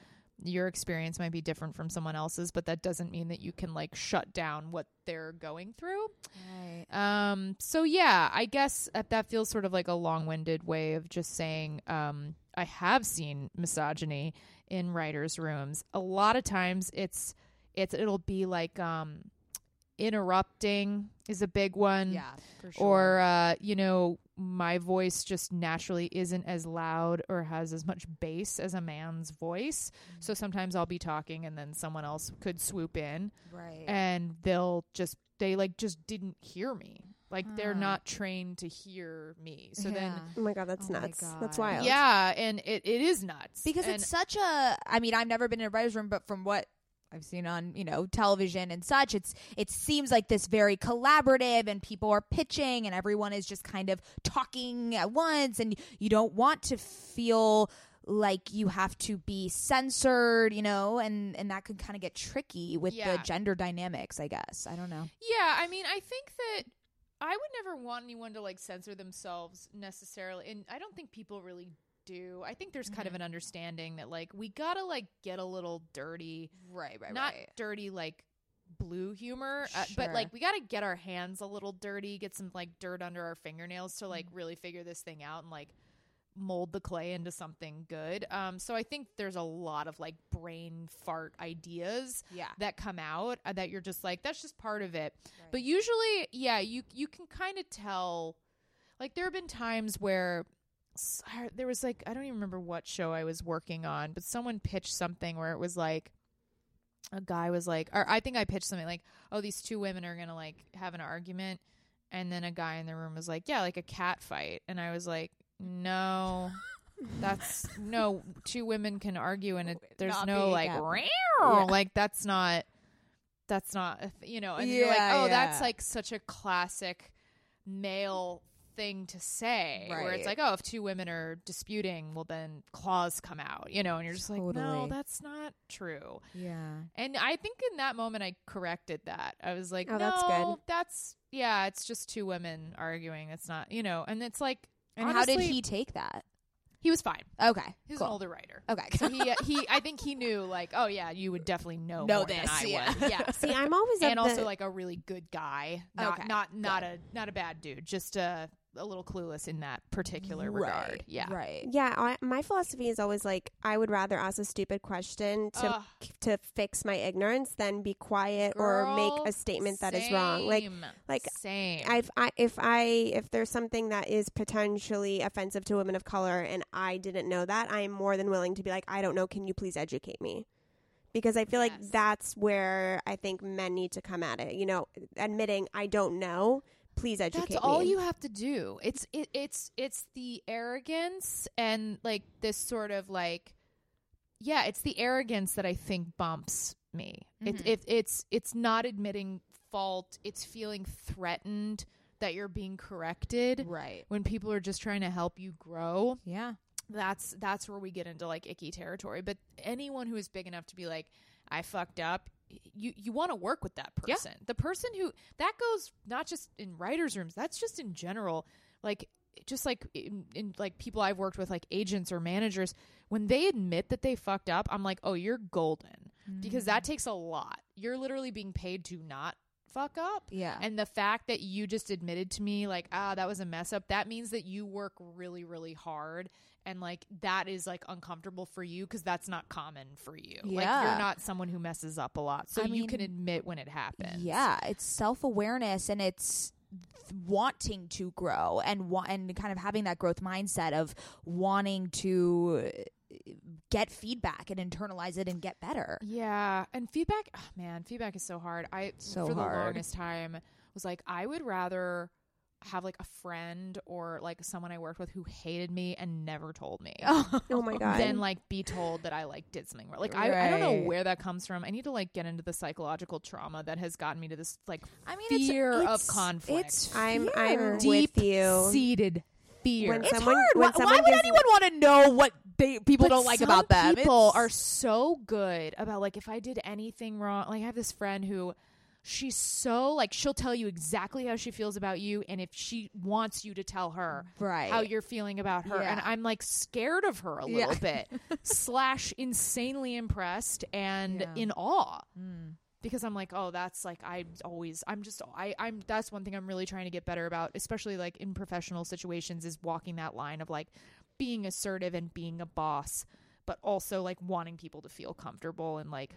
your experience might be different from someone else's, but that doesn't mean that you can like shut down what they're going through. Right. Um, so yeah, I guess that, that feels sort of like a long-winded way of just saying um, I have seen misogyny in writers' rooms. A lot of times, it's it's it'll be like um, interrupting is a big one, Yeah. For sure. or uh, you know, my voice just naturally isn't as loud or has as much bass as a man's voice. So mm-hmm. sometimes I'll be talking, and then someone else could swoop in right. and they'll just they like just didn't hear me like they're ah. not trained to hear me so then Oh my god, that's Oh my nuts. That's God. wild. yeah and it, it is nuts because And- it's such a i mean i've never been in a writer's room but from what i've seen on you know television and such it's it seems like this very collaborative and people are pitching and everyone is just kind of talking at once and you don't want to feel like you have to be censored you know and and that could kind of get tricky with Yeah. the gender dynamics i guess i don't know yeah i mean i think that i would never want anyone to like censor themselves necessarily and i don't think people really do. I think there's kind of an understanding that like we gotta like get a little dirty right right not dirty like blue humor uh, but like we got to get our hands a little dirty get some like dirt under our fingernails to like really figure this thing out and like mold the clay into something good. Um so i think there's a lot of like brain fart ideas yeah. that come out uh, that you're just like that's just part of it. But usually yeah you you can kind of tell like there have been times where there was like i don't even remember what show i was working on but someone pitched something where it was like a guy was like or i think i pitched something like oh these two women are gonna like have an argument and then a guy in the room was like yeah like a cat fight and i was like no *laughs* that's no two women can argue and it, there's Not no like. "Meow," like that's not that's not you know and you're like Yeah, oh that's like such a classic male thing to say where it's like oh if two women are disputing well then claws come out you know and you're just like no that's not true. Yeah. And i think in that moment i corrected that. I was like Oh, no that's good. that's yeah it's just two women arguing. It's not you know and it's like and how did he take that? He was fine. Okay he's cool. an older writer. Okay. So he *laughs* uh, he i think he knew like oh yeah you would definitely know Know more than this, I yeah. would. Yeah. *laughs* See, I'm always and also the- like a really good guy. Not Okay, not not a not a bad dude just uh, a little clueless in that particular regard Right, yeah right yeah. I, my philosophy is always like I would rather ask a stupid question to Ugh, to fix my ignorance than be quiet or make a statement that is wrong. Like like, same I've, I, if I if there's something that is potentially offensive to women of color and I didn't know that, I am more than willing to be like, I don't know. Can you please educate me? Because I feel like that's where I think men need to come at it. You know, admitting I don't know. Please educate me. That's all me. you have to do. It's it, it's it's the arrogance and like this sort of like yeah, it's the arrogance that I think bumps me. It, Mhm. it, it's it's not admitting fault. It's feeling threatened that you're being corrected Right. when people are just trying to help you grow. Yeah. That's that's where we get into like icky territory. But anyone who is big enough to be like, I fucked up. You you want to work with that Yeah. person. The person who that goes not just in writers' rooms. That's just in general. Like just like in, in like people I've worked with, like agents or managers, when they admit that they fucked up, I'm like, oh, you're golden because that mm. takes a lot. You're literally being paid to not fuck up. Yeah. And the fact that you just admitted to me, like, ah, that was a mess up, that means that you work really, really hard. And like that is like uncomfortable for you because that's not common for you. Like Yeah. you're not someone who messes up a lot. So I you can admit when it happens. Yeah, it's self awareness and it's wanting to grow and wa- and kind of having that growth mindset of wanting to get feedback and internalize it and get better. Yeah, and feedback, oh, man, feedback is so hard. I So for the longest time was like I would rather have like a friend or like someone I worked with who hated me and never told me. *laughs* Oh, oh my *laughs* god. Than like be told that I like did something wrong. Like I, I don't know where that comes from. I need to like get into the psychological trauma that has gotten me to this like I mean, fear it's, of conflict. It's I'm fear. I'm deep with you. seated fear. When It's someone- hard. when Why, why would gives- anyone want to know what they people But don't like about them? People It's- are so good about like if I did anything wrong. Like I have this friend who she's so like she'll tell you exactly how she feels about you and if she wants you to tell her Right. how you're feeling about her and I'm like scared of her a Yeah. little bit *laughs* slash insanely impressed and Yeah. in awe Mm. because I'm like, oh, that's like I always I'm just I I'm that's one thing I'm really trying to get better about, especially like in professional situations, is walking that line of like being assertive and being a boss, but also like wanting people to feel comfortable and like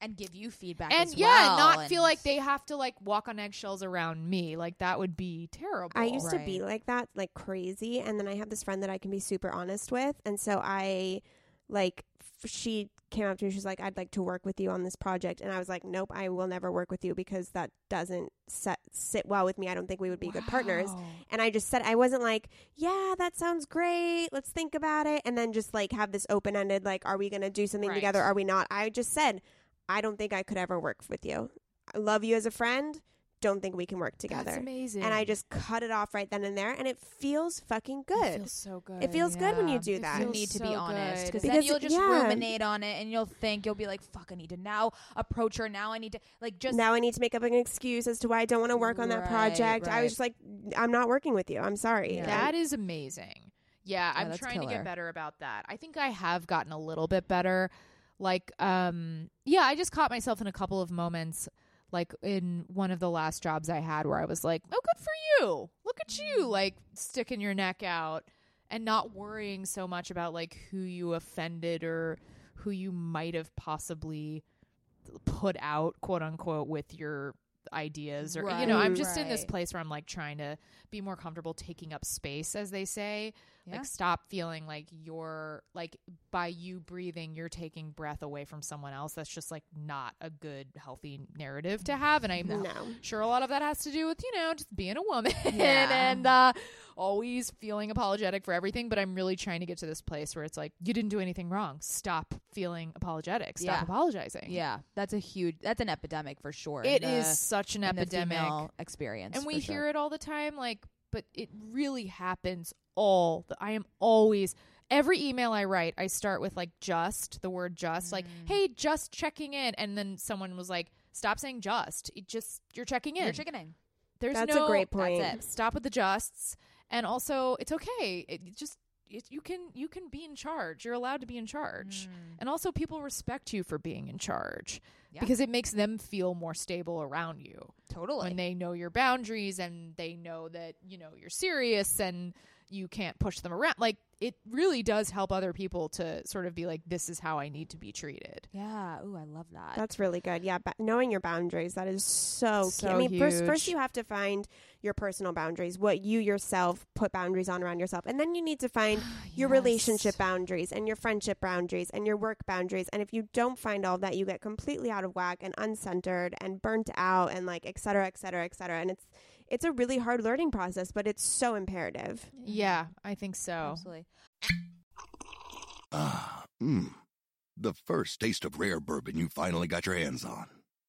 and give you feedback and as yeah, well, not and- feel like they have to like walk on eggshells around me. Like that would be terrible. I used to be like that, like crazy, and then I have this friend that I can be super honest with, and so I, like, f- she came up to me. She's like, "I'd like to work with you on this project," and I was like, "Nope, I will never work with you because that doesn't set, sit well with me. I don't think we would be good partners." And I just said, I wasn't like, "Yeah, that sounds great. Let's think about it," and then just like have this open ended, like, "Are we gonna do something Right. together? Are we not?" I just said, "I don't think I could ever work with you. I love you as a friend." Don't think we can work together That's amazing. and I just cut it off right then and there, and it feels fucking good. It feels so good. It feels good when you do It that. you feels need to be honest because then you'll just yeah. ruminate on it and you'll think you'll be like fuck i need to now approach her now i need to like just now I need to make up an excuse as to why I don't want to work on that Right, project. I was just like, I'm not working with you. I'm sorry. Yeah. That is amazing. Yeah, Yeah, I'm that's trying to get better about that. I think I have gotten a little bit better. Like, um, yeah, I just caught myself in a couple of moments, like in one of the last jobs I had, where I was like, "Oh, good for you! Look at you!" Like sticking your neck out and not worrying so much about like who you offended or who you might have possibly put out, quote unquote, with your ideas or you know i'm Right, just in this place where i'm like trying to be more comfortable taking up space as they say Yeah. like stop feeling like you're like by you breathing you're taking breath away from someone else that's just like not a good healthy narrative to have and i'm No. sure a lot of that has to do with you know just being a woman *laughs* Yeah. and uh always feeling apologetic for everything but i'm really trying to get to this place where it's like you didn't do anything wrong stop feeling apologetic stop Yeah. apologizing yeah that's a huge that's an epidemic for sure It in is such an epidemic experience and we sure. hear it all the time like but it really happens all the i am always every email i write i start with like just the word just like Mm. hey just checking in and then someone was like stop saying just it just you're checking in you're chickening there's That's no a great that's point. it. stop with the justs and also it's okay it just it, you can you can be in charge. You're allowed to be in charge. Mm. And also people respect you for being in charge Yeah. because it makes them feel more stable around you. Totally. when they know your boundaries and they know that you know you're serious and you can't push them around like it really does help other people to sort of be like this is how i need to be treated yeah ooh i love that That's really good. Yeah, ba- knowing your boundaries that is so, key. So I mean, first first you have to find your personal boundaries, what you yourself put boundaries on around yourself, and then you need to find *sighs* your relationship boundaries and your friendship boundaries and your work boundaries. And if you don't find all that, you get completely out of whack and uncentered and burnt out and like et cetera, et cetera, et cetera. And it's it's a really hard learning process, but it's so imperative. yeah i think so absolutely Ah, mmm. the first taste of rare bourbon you finally got your hands on.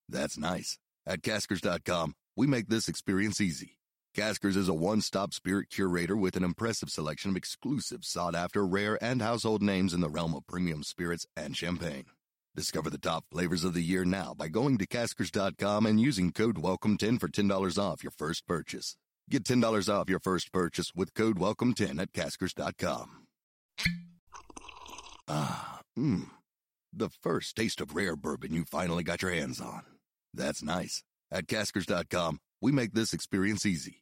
That's nice. At Caskers.com, we make this experience easy. Caskers is a one stop spirit curator with an impressive selection of exclusive, sought after, rare, and household names in the realm of premium spirits and champagne. Discover the top flavors of the year now by going to Caskers.com and using code WELCOME10 for $10 off your first purchase. Get $10 off your first purchase with code WELCOME10 at Caskers.com. Ah, mmm. The first taste of rare bourbon you finally got your hands on. That's nice. At Caskers.com, we make this experience easy.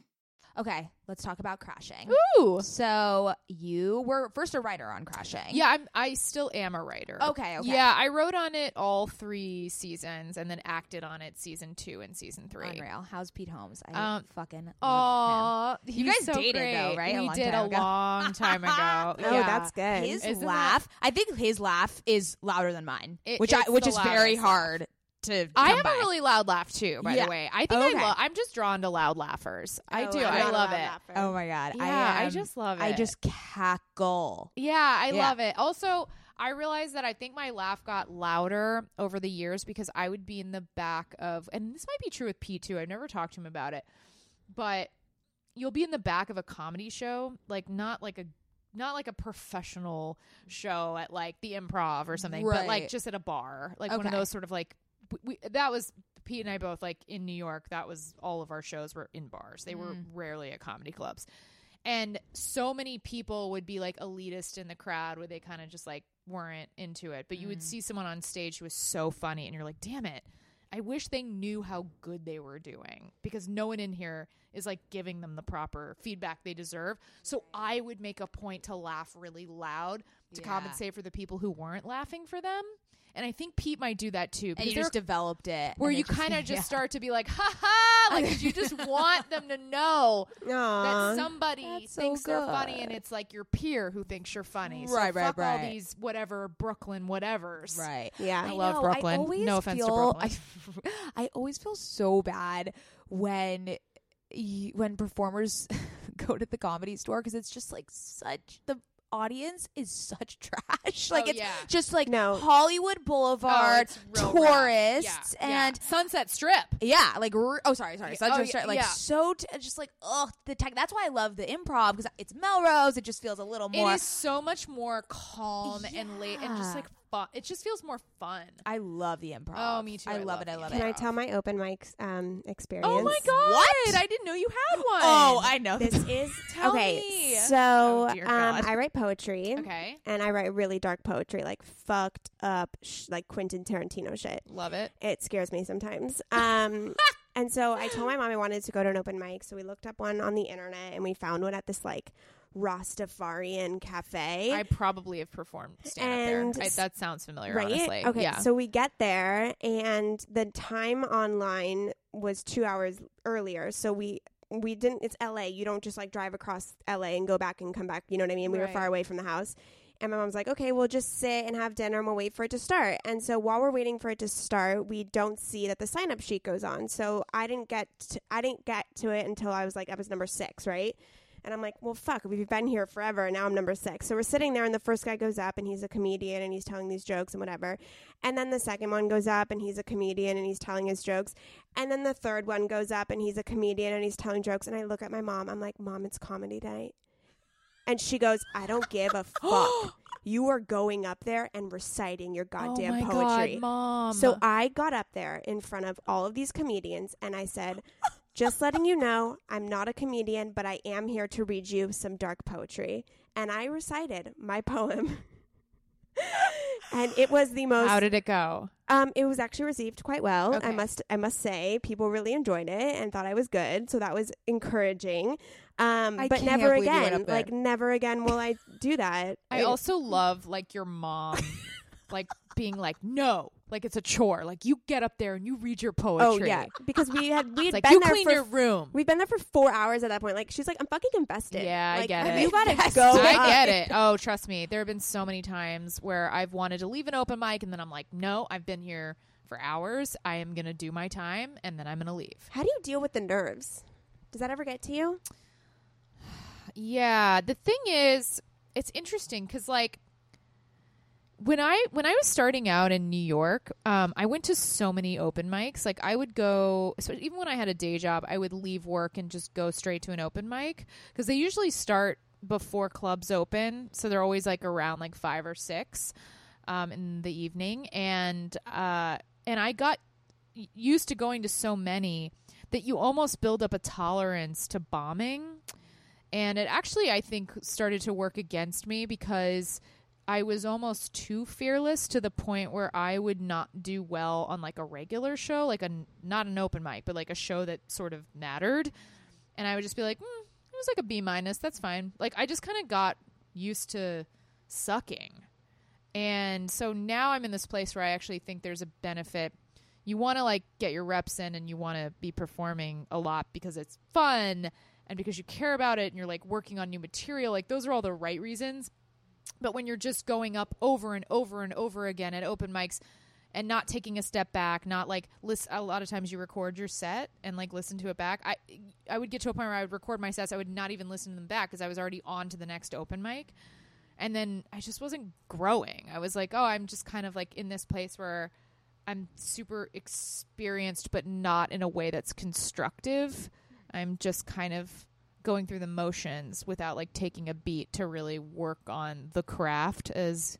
Okay, let's talk about crashing. Ooh. So you were first a writer on crashing. Yeah, I'm. I still am a writer. Okay, okay. Yeah, I wrote on it all three seasons, and then acted on it season two and season three. Unreal. How's Pete Holmes? I Um, fucking. Oh, You guys dated, though, right? A We long did time a ago. long time ago. *laughs* Oh, yeah. that's good. His Isn't laugh, I think his laugh is louder than mine, It- which I which is very laugh. hard to. I have by. a really loud laugh too. By Yeah. the way, I think I Okay. love. I'm just drawn to loud laughers. I Oh, do. I'm I love it. laugher. Oh my god! Yeah, I, I just love it. I just cackle. Yeah, I Yeah. love it. Also, I realized that I think my laugh got louder over the years because I would be in the back of, and this might be true with P too. I've never talked to him about it, but you'll be in the back of a comedy show, like not like a not like a professional show at like the improv or something, but like just at a bar, like one of those sort of like we, that was Pete and I both like in New York. That was all of our shows were in bars. They were mm. rarely at comedy clubs. And so many people would be like elitist in the crowd where they kind of just like weren't into it. But you would mm. see someone on stage who was so funny and you're like, damn it. I wish they knew how good they were doing because no one in here is like giving them the proper feedback they deserve. So I would make a point to laugh really loud to Yeah. compensate for the people who weren't laughing for them. And I think Pete might do that too. And you just developed it, where you kind of *laughs* just yeah. start to be like, ha ha, like 'cause you just *laughs* want them to know that somebody so thinks they're funny, and it's like your peer who thinks you're funny. So Right, right, fuck all right. these whatever Brooklyn whatevers. Right. Yeah. I love know, Brooklyn. always No offense to Brooklyn. I, *laughs* I always feel so bad when y- when performers go to the comedy store because it's just like such the audience is such *laughs* trash. Oh, like Oh, it's yeah. just like No. Hollywood Oh, Boulevard it's real rough. tourists Yeah, yeah. and Sunset Strip. yeah, like r- oh sorry, sorry, Yeah, such oh, a straight- like yeah. so t- just like oh the tech. That's why I love the improv because it's Melrose. It just feels a little more. It is so much more calm and late and just like fun. It just feels more fun. I love the improv. Oh, me too. I, I love, love it. I the love Can it. I tell my open mic um, experience? Oh my god! What? I didn't know you had *gasps* one. Oh, I know This *laughs* is Tell okay. me. So Oh, dear um, I write poetry. Okay, And I write really dark poetry, like fucked up, sh- like Quentin Tarantino shit. love it. It scares me sometimes. *laughs* Um, and so I told my mom I wanted to go to an open mic. So we looked up one on the internet and we found one at this like Rastafarian cafe. I probably have performed stand up there. I, that sounds familiar, right? honestly. Okay. yeah. So we get there and the time online was two hours earlier. So we we didn't it's LA. You don't just like drive across LA and go back and come back. You know what I mean? We were far away from the house. And my mom's like, okay, we'll just sit and have dinner and we'll wait for it to start. And so while we're waiting for it to start, we don't see that the sign up sheet goes on. So I didn't get to, I didn't get to it until I was like I was number six, right? And I'm like, well, fuck, we've been here forever. And now I'm number six. So we're sitting there, and the first guy goes up, and he's a comedian, and he's telling these jokes and whatever. And then the second one goes up, and he's a comedian, and he's telling his jokes. And then the third one goes up, and he's a comedian, and he's telling jokes. And I look at my mom. I'm like, Mom, it's comedy night. And she goes, I don't give a *gasps* fuck. You are going up there and reciting your oh goddamn oh poetry. God, mom. So I got up there in front of all of these comedians and I said, just letting you know, I'm not a comedian, but I am here to read you some dark poetry. And I recited my poem. *laughs* and it was the most how did it go? um it was actually received quite well. I must I must say people really enjoyed it and thought I was good, so that was encouraging. Um I but can't never believe you went again, like never again will I do that. I It- also love like your mom *laughs* like being like no, like it's a chore. Like you get up there and you read your oh, poetry. Oh yeah, because we had *laughs* we had like been there for your room. we've been there for four hours at that point. Like she's like, I'm fucking invested. Yeah, I get it. You gotta go. I up. get it. *laughs* Oh, trust me. There have been so many times where I've wanted to leave an open mic and then I'm like, no, I've been here for hours. I am going to do my time and then I'm going to leave. How do you deal with the nerves? Does that ever get to you? *sighs* Yeah, the thing is, it's interesting because like when I when I was starting out in New York, um, I went to so many open mics. Like I would go, so even when I had a day job, I would leave work and just go straight to an open mic because they usually start before clubs open, so they're always like around like five or six um, in the evening, and uh, and I got used to going to so many that you almost build up a tolerance to bombing and it actually i think started to work against me because i was almost too fearless to the point where i would not do well on like a regular show like a not an open mic but like a show that sort of mattered. And i would just be like mm, it was like a b minus that's fine. Like i just kind of got used to sucking. And so now i'm in this place where i actually think there's a benefit. You want to like get your reps in and you want to be performing a lot because it's fun and because you care about it and you're like working on new material. Like those are all the right reasons but when you're just going up over and over and over again at open mics and not taking a step back not like list a lot of times you record your set and like listen to it back. I i would get to a point where i would record my sets. I would not even listen to them back because i was already on to the next open mic. And then i just wasn't growing. I was like oh i'm just kind of like in this place where i'm super experienced but not in a way that's constructive. I'm just kind of going through the motions without like taking a beat to really work on the craft as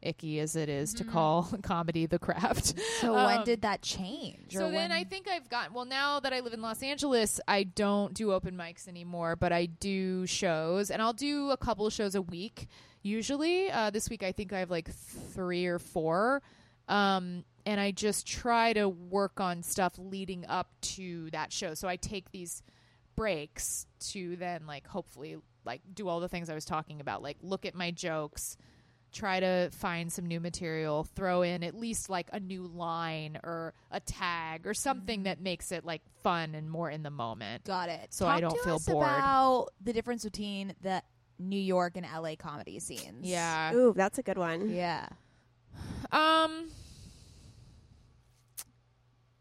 icky as it is to call *laughs* comedy the craft So when Um, did that change? so then when- I think I've gotten well now that I live in Los Angeles, I don't do open mics anymore, but I do shows and I'll do a couple of shows a week usually. Uh, this week I think I have like three or four. Um, and I just try to work on stuff leading up to that show. So I take these breaks to then like hopefully like do all the things I was talking about, like look at my jokes, try to find some new material, throw in at least like a new line or a tag or something that makes it like fun and more in the moment. Got it. So Talk I don't to feel us bored. About the difference between the New York and LA comedy scenes. Yeah. Ooh, that's a good one. Yeah. Um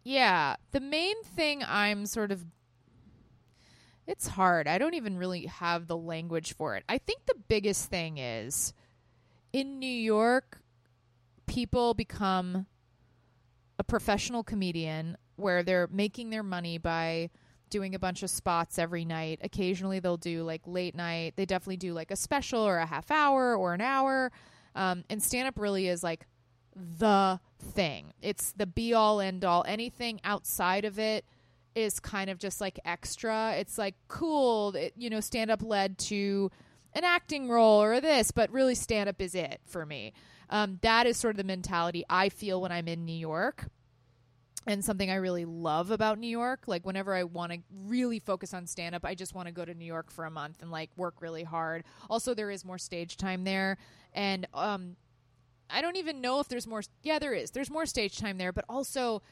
Yeah, the main thing I'm sort of it's hard. I don't even really have the language for it. I think the biggest thing is in New York people become a professional comedian where they're making their money by doing a bunch of spots every night. Occasionally they'll do like late night. They definitely do like a special or a half hour or an hour. Um, and stand up really is like the thing. It's the be all end all. Anything outside of it is kind of just like extra. It's like cool, it, you know, stand up led to an acting role or this, but really stand up is it for me. Um, that is sort of the mentality I feel when I'm in New York. And something I really love about New York, like whenever I want to really focus on stand up, I just want to go to New York for a month and like work really hard. Also, there is more stage time there. And um, I don't even know if there's more. Yeah, there is. There's more stage time there, but also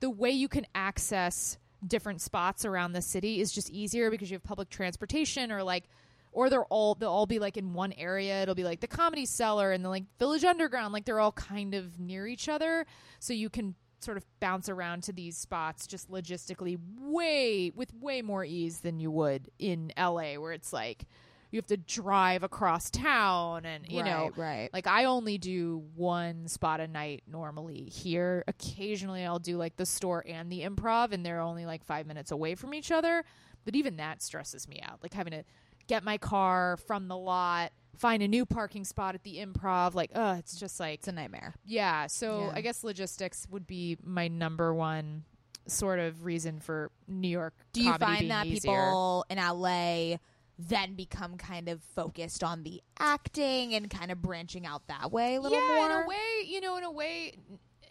the way you can access different spots around the city is just easier because you have public transportation or like or they're all they'll all be like in one area. It'll be like the comedy cellar and the like village underground. Like they're all kind of near each other. So you can sort of bounce around to these spots just logistically way with way more ease than you would in LA where it's like you have to drive across town and you know Right, right. like I only do one spot a night normally here. Occasionally I'll do like the store and the improv and they're only like 5 minutes away from each other, but even that stresses me out. Like having to get my car from the lot, find a new parking spot at the improv, like oh it's just like It's a nightmare. yeah, so Yeah. I guess logistics would be my number one sort of reason for New York Do you find that easier. people in LA then become kind of focused on the acting and kind of branching out that way a little yeah, more? in a way, you know, in a way,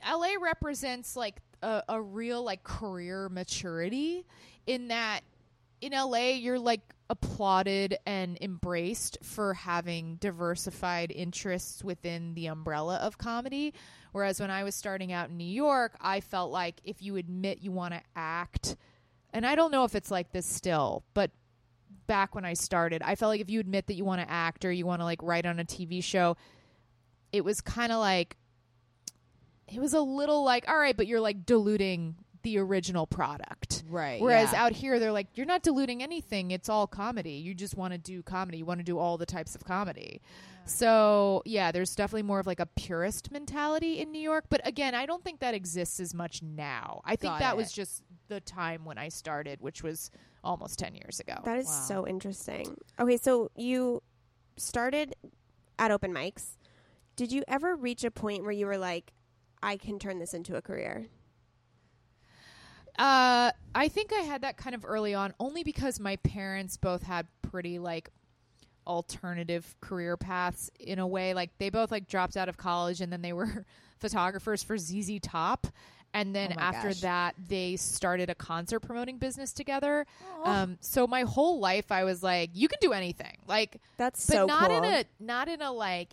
LA represents like a, a real like career maturity in that in LA you're like applauded and embraced for having diversified interests within the umbrella of comedy. Whereas when I was starting out in New York, I felt like if you admit you want to act, and I don't know if it's like this still, but back when I started, I felt like if you admit that you want to act or you want to like write on a TV show, it was kind of like it was a little like all right, but you're like diluting the original product. Right. Whereas yeah. out here they're like you're not diluting anything. It's all comedy. You just want to do comedy. You want to do all the types of comedy. So, yeah, there's definitely more of like a purist mentality in New York, but again, I don't think that exists as much now. I think Got that it. was just the time when I started, which was almost 10 years ago. That is Wow. so interesting. Okay, so you started at open mics. Did you ever reach a point where you were like, I can turn this into a career? Uh, I think I had that kind of early on, only because my parents both had pretty like alternative career paths in a way. Like they both like dropped out of college and then they were *laughs* photographers for ZZ Top. And then Oh after gosh. that, they started a concert promoting business together. Um, so my whole life, I was like, "You can do anything." Like, That's but so not cool. in a not in a like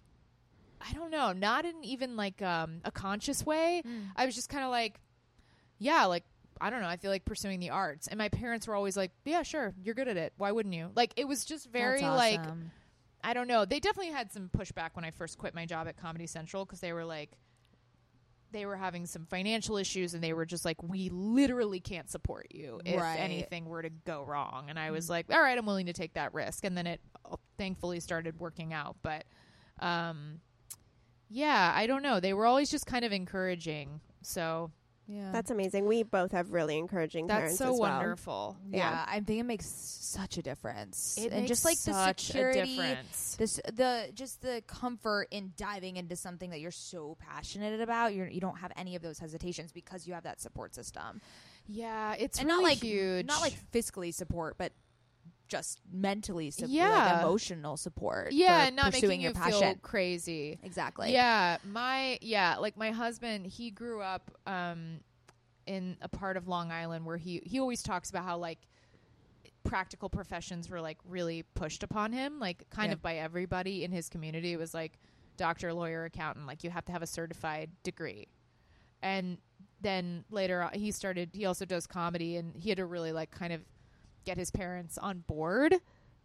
I don't know, not in even like um a conscious way. Hmm. I was just kind of like yeah, like I don't know, I feel like pursuing the arts. And my parents were always like, "Yeah, sure, you're good at it. Why wouldn't you?" Like it was just very That's like. I don't know. They definitely had some pushback when I first quit my job at Comedy Central because they were like, they were having some financial issues and they were just like, we literally can't support you if Right. anything were to go wrong. And I was like, all right, I'm willing to take that risk. And then it uh, thankfully started working out. But, um, yeah, I don't know. They were always just kind of encouraging. So yeah, That's amazing. We both have really encouraging that's parents so as well. wonderful. yeah. I think it makes such a difference. It and makes just like the security, a difference. this the just the comfort in diving into something that you're so passionate about. You're, you don't have any of those hesitations because you have that support system, Yeah, it's and really not like huge. not like fiscally support, but just mentally support, Yeah. like emotional support. yeah, for and not pursuing making your you passion. feel crazy. exactly. yeah, my yeah, like my husband, he grew up um in a part of Long Island where he he always talks about how like practical professions were like really pushed upon him, like kind Yeah. of by everybody in his community. It was like doctor, lawyer, accountant, like you have to have a certified degree. And then later on, he started he also does comedy and he had to really like kind of get his parents on board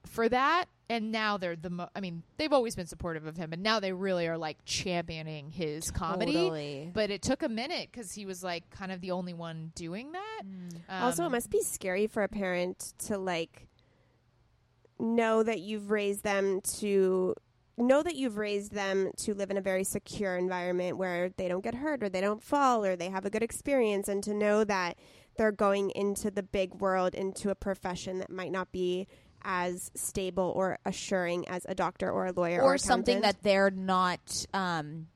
for that. And now they're the mo- I mean they've always been supportive of him and now they really are like championing his comedy. Totally. but it took a minute cuz he was like kind of the only one doing that. Um, also, it must be scary for a parent to like know that you've raised them to know that you've raised them to live in a very secure environment where they don't get hurt or they don't fall or they have a good experience and to know that they're going into the big world into a profession that might not be as stable or assuring as a doctor or a lawyer or, or something that they're not um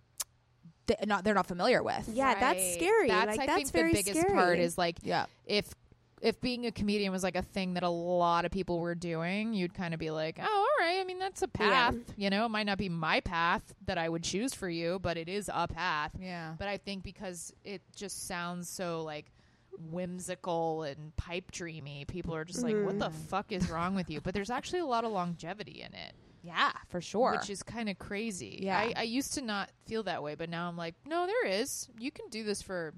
th- not they're not familiar with. yeah that's scary that's like I that's think very the biggest scary. part is like Yeah. if if being a comedian was like a thing that a lot of people were doing, you'd kind of be like, "Oh, all right. I mean, that's a Yeah. path. You know, it might not be my path that I would choose for you, but it is a path." Yeah. But I think because it just sounds so like whimsical and pipe dreamy, people are just like, "What the fuck is wrong with you?" But there's actually a lot of longevity in it, Yeah, for sure. which is kind of crazy. Yeah. I, I used to not feel that way, but now I'm like, no, there is. You can do this for.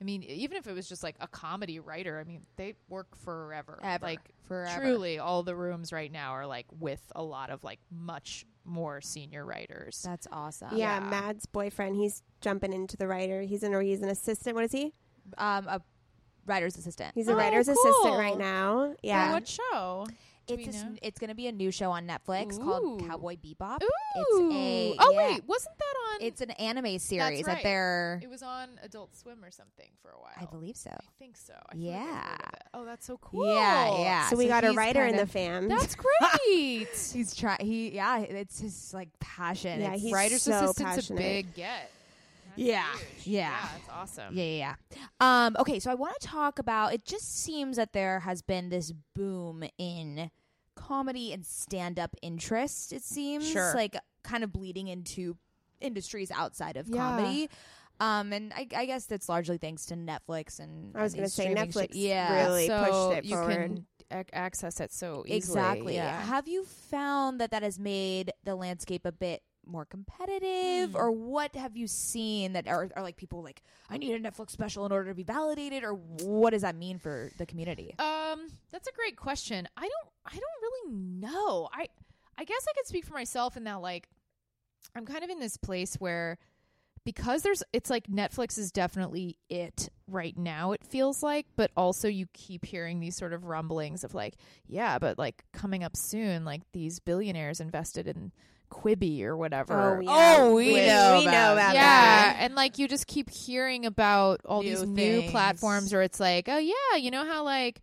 I mean, even if it was just like a comedy writer, I mean, they work forever. Ever. Like Forever. truly, all the rooms right now are like with a lot of like much more senior writers. That's awesome. yeah, Yeah. Mad's boyfriend, he's jumping into the writer. He's an or he's an assistant. What is he? Um, a writer's assistant. He's a Oh, writer's cool. assistant right now. For Yeah. what show? Do it's we a s- know? it's going to be a new show on Netflix called Ooh. Cowboy Bebop. Ooh. It's a oh yeah, wait, wasn't that on? It's an anime series right. that they're. it was on Adult Swim or something for a while. I believe so. I think so. I feel like I've heard Yeah. of it. Oh, that's so cool. Yeah, yeah. so we got a he's writer in kind the of- fam. That's *laughs* great. *laughs* He's trying. He yeah. It's his like passion. Yeah, It's- he's Writer's so assistant's passionate. a big get. That's Yeah, huge. yeah. yeah, it's awesome. Yeah, yeah, yeah. Um, okay, so I want to talk about. It just seems that there has been this boom in comedy and stand-up interest. It seems Sure. like kind of bleeding into industries outside of Yeah. comedy. Um, and I, I guess that's largely thanks to Netflix and I was gonna say Netflix sh- yeah, really so pushed it you forward. can ac- access it so easily. Exactly. Yeah. Have you found that that has made the landscape a bit more competitive, or what have you seen that are, are like people like I need a Netflix special in order to be validated, or what does that mean for the community? Um, that's a great question. I don't I don't really know. I I guess I could speak for myself in that like I'm kind of in this place where because there's it's like Netflix is definitely it right now it feels like but also you keep hearing these sort of rumblings of like yeah but like coming up soon like these billionaires invested in Quibi or whatever Oh, yeah. Oh, we We- know we about know about yeah, that. and like you just keep hearing about all New these new platforms where it's like, oh yeah, you know how like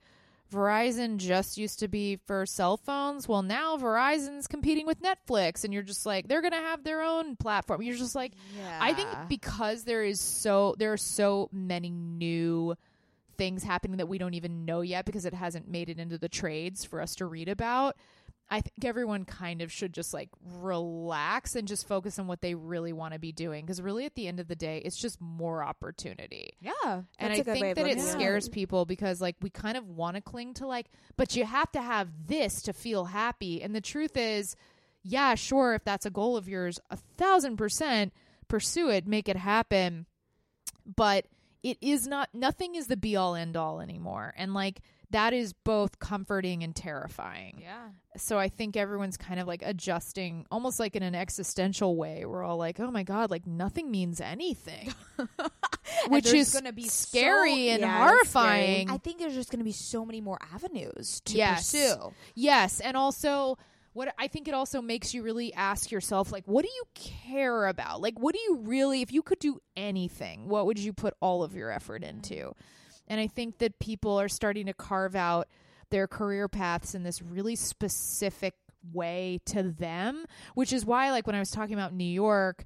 Verizon just used to be for cell phones. Well, now Verizon's competing with Netflix, and you're just like, they're gonna have their own platform. You're just like, I think because there is so there are so many new things happening that we don't even know yet because it hasn't made it into the trades for us to read about. I think everyone kind of should just like relax and just focus on what they really want to be doing because really at the end of the day it's just more opportunity. yeah, And I a good way think that it. scares people because like we kind of want to cling to like but you have to have this to feel happy and the truth is yeah, sure if that's a goal of yours, a thousand percent pursue it, make it happen. But it is not nothing is the be all end all anymore. And like that is both comforting and terrifying. Yeah. So I think everyone's kind of like adjusting almost like in an existential way. We're all like, "Oh my god, like nothing means anything." *laughs* Which is gonna be so- scary and Yeah, it's scary. horrifying. I think there's just going to be so many more avenues to Yes. pursue. Yes, and also what I think it also makes you really ask yourself like what do you care about? Like what do you really if you could do anything, what would you put all of your effort mm. into? And I think that people are starting to carve out their career paths in this really specific way to them, which is why like when I was talking about New York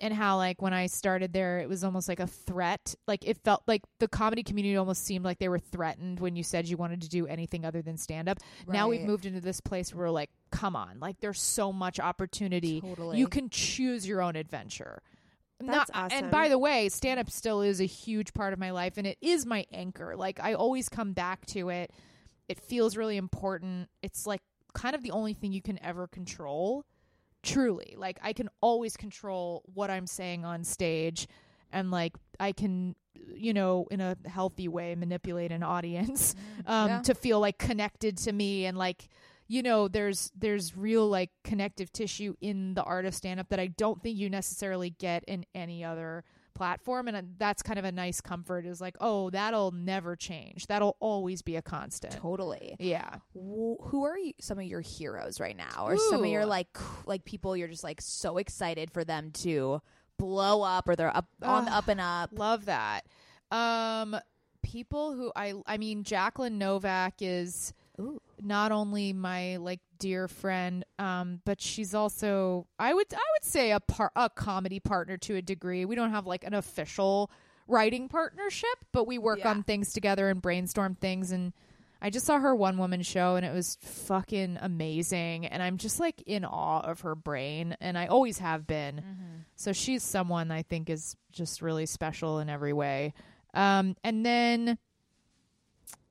and how like when I started there it was almost like a threat. Like it felt like the comedy community almost seemed like they were threatened when you said you wanted to do anything other than stand up. Now we've moved into this place where we're like, come on, like there's so much opportunity. Totally. You can choose your own adventure. That's Not- awesome. And by the way, stand up still is a huge part of my life and it is my anchor. Like I always come back to it. It feels really important. It's like kind of the only thing you can ever control. Truly. Like I can always control what I'm saying on stage and like I can you know in a healthy way manipulate an audience um Yeah. to feel like connected to me and like you know there's there's real like connective tissue in the art of stand up that I don't think you necessarily get in any other platform and uh, that's kind of a nice comfort is like oh that'll never change that'll always be a constant Totally. yeah Wh- Who are you, some of your heroes right now, or some of your like like people you're just like so excited for them to blow up, or they're up on the up and up? Love that. Um, people who I, I mean, Jacqueline Novak is Ooh. not only my like dear friend, um, but she's also I would I would say a par- a comedy partner to a degree. We don't have like an official writing partnership, but we work Yeah. on things together and brainstorm things and. I just saw her one woman show and it was fucking amazing. And I'm just like in awe of her brain. And I always have been. So she's someone I think is just really special in every way. Um, and then,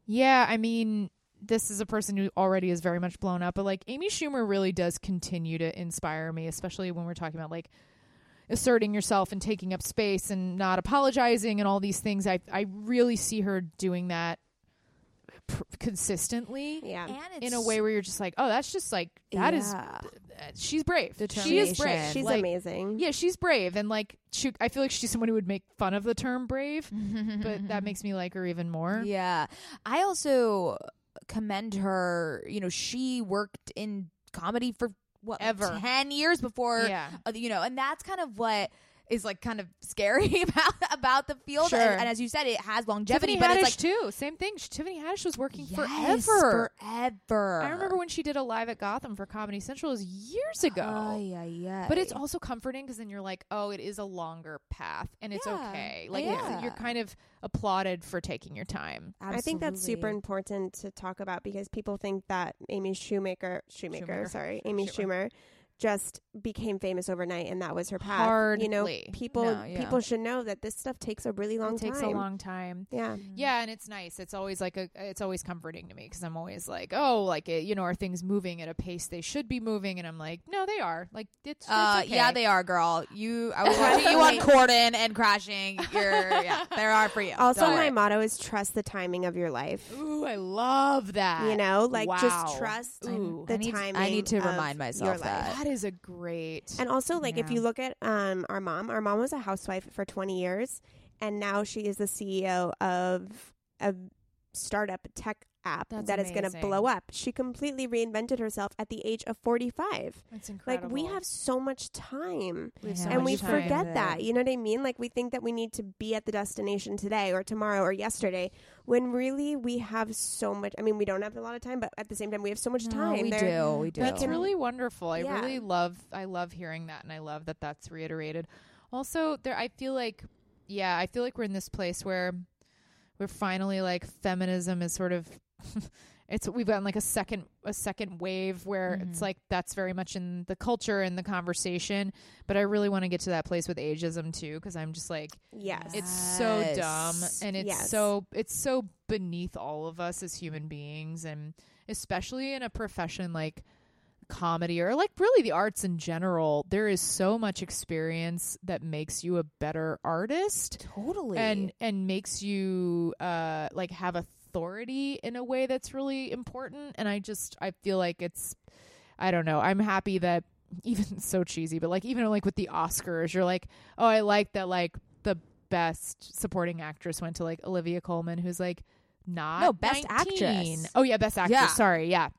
yeah, I mean, this is a person who already is very much blown up, but like Amy Schumer really does continue to inspire me, especially when we're talking about like asserting yourself and taking up space and not apologizing and all these things. I I really see her doing that pr- consistently Yeah. And in a way where you're just like, oh, that's just like that is Yeah. uh, she's brave. She is Determination. brave. She's Like, amazing. yeah, she's brave, and like she, I feel like she's someone who would make fun of the term brave, *laughs* but that makes me like her even more. Yeah. I also commend her. You know, she worked in comedy for what Ever. 10 years before Yeah. uh, you know, and that's kind of what is like kind of scary *laughs* about about the field Sure. and, and as you said it has longevity Tiffany but Haddish it's like too. Same thing. Tiffany Haddish was working Yes, forever. forever I remember when she did a live at Gotham for Comedy Central it was years ago. Ay, ay, ay. But it's also comforting because then you're like, oh, it is a longer path, and it's Yeah. okay. Like Yeah. you're kind of applauded for taking your time. I think that's super important to talk about because people think that Amy Shoemaker, Shoemaker, Schumer. sorry, Amy Schumer. Schumer, just became famous overnight and that was her path. You know, Hardly. people No, yeah. people should know that this stuff takes a really long time. it takes time. a long time. Yeah. Yeah, and it's nice. It's always like a. It's always comforting to me because I'm always like, oh, like it, you know, are things moving at a pace they should be moving? And I'm like, no, they are. Like it's. it's Uh, okay. yeah, they are, girl. You, I *laughs* was watching you on Corden and crashing. You're, yeah, *laughs* there are for you. Also, Don't my worry. motto is trust the timing of your life. Ooh, I love that. You know, like Wow. just trust Ooh. the I need, timing. I need to of remind myself your life. that. That is a great. And also, like, if you look at um, our mom, our mom was a housewife for 20 years, and now she is the CEO of a startup tech app That's that is going to blow up. She completely reinvented herself at the age of 45. It's incredible. Like, we have so much time. We have so and much we time. forget that. You know what I mean? Like, we think that we need to be at the destination today or tomorrow or yesterday, when really we have so much. I mean, we don't have a lot of time, but at the same time, we have so much No, time. we There- do. We do. That's really wonderful. I Yeah. really love I love hearing that and I love that that's reiterated. Also, there I feel like yeah, I feel like we're in this place where we're finally like feminism is sort of *laughs* it's we've gotten like a second a second wave where it's like that's very much in the culture and the conversation, but I really want to get to that place with ageism too cuz I'm just like Yes. it's so dumb and it's Yes. so it's so beneath all of us as human beings and especially in a profession like comedy or like really the arts in general there is so much experience that makes you a better artist Totally. and and makes you uh like have authority in a way that's really important. And i just i feel like it's i don't know. I'm happy that *laughs* even so cheesy but like even like with the oscars you're like oh i like that like the best supporting actress went to like olivia colman who's like not No, Best 19. Actress. oh yeah best actress. Yeah. sorry yeah.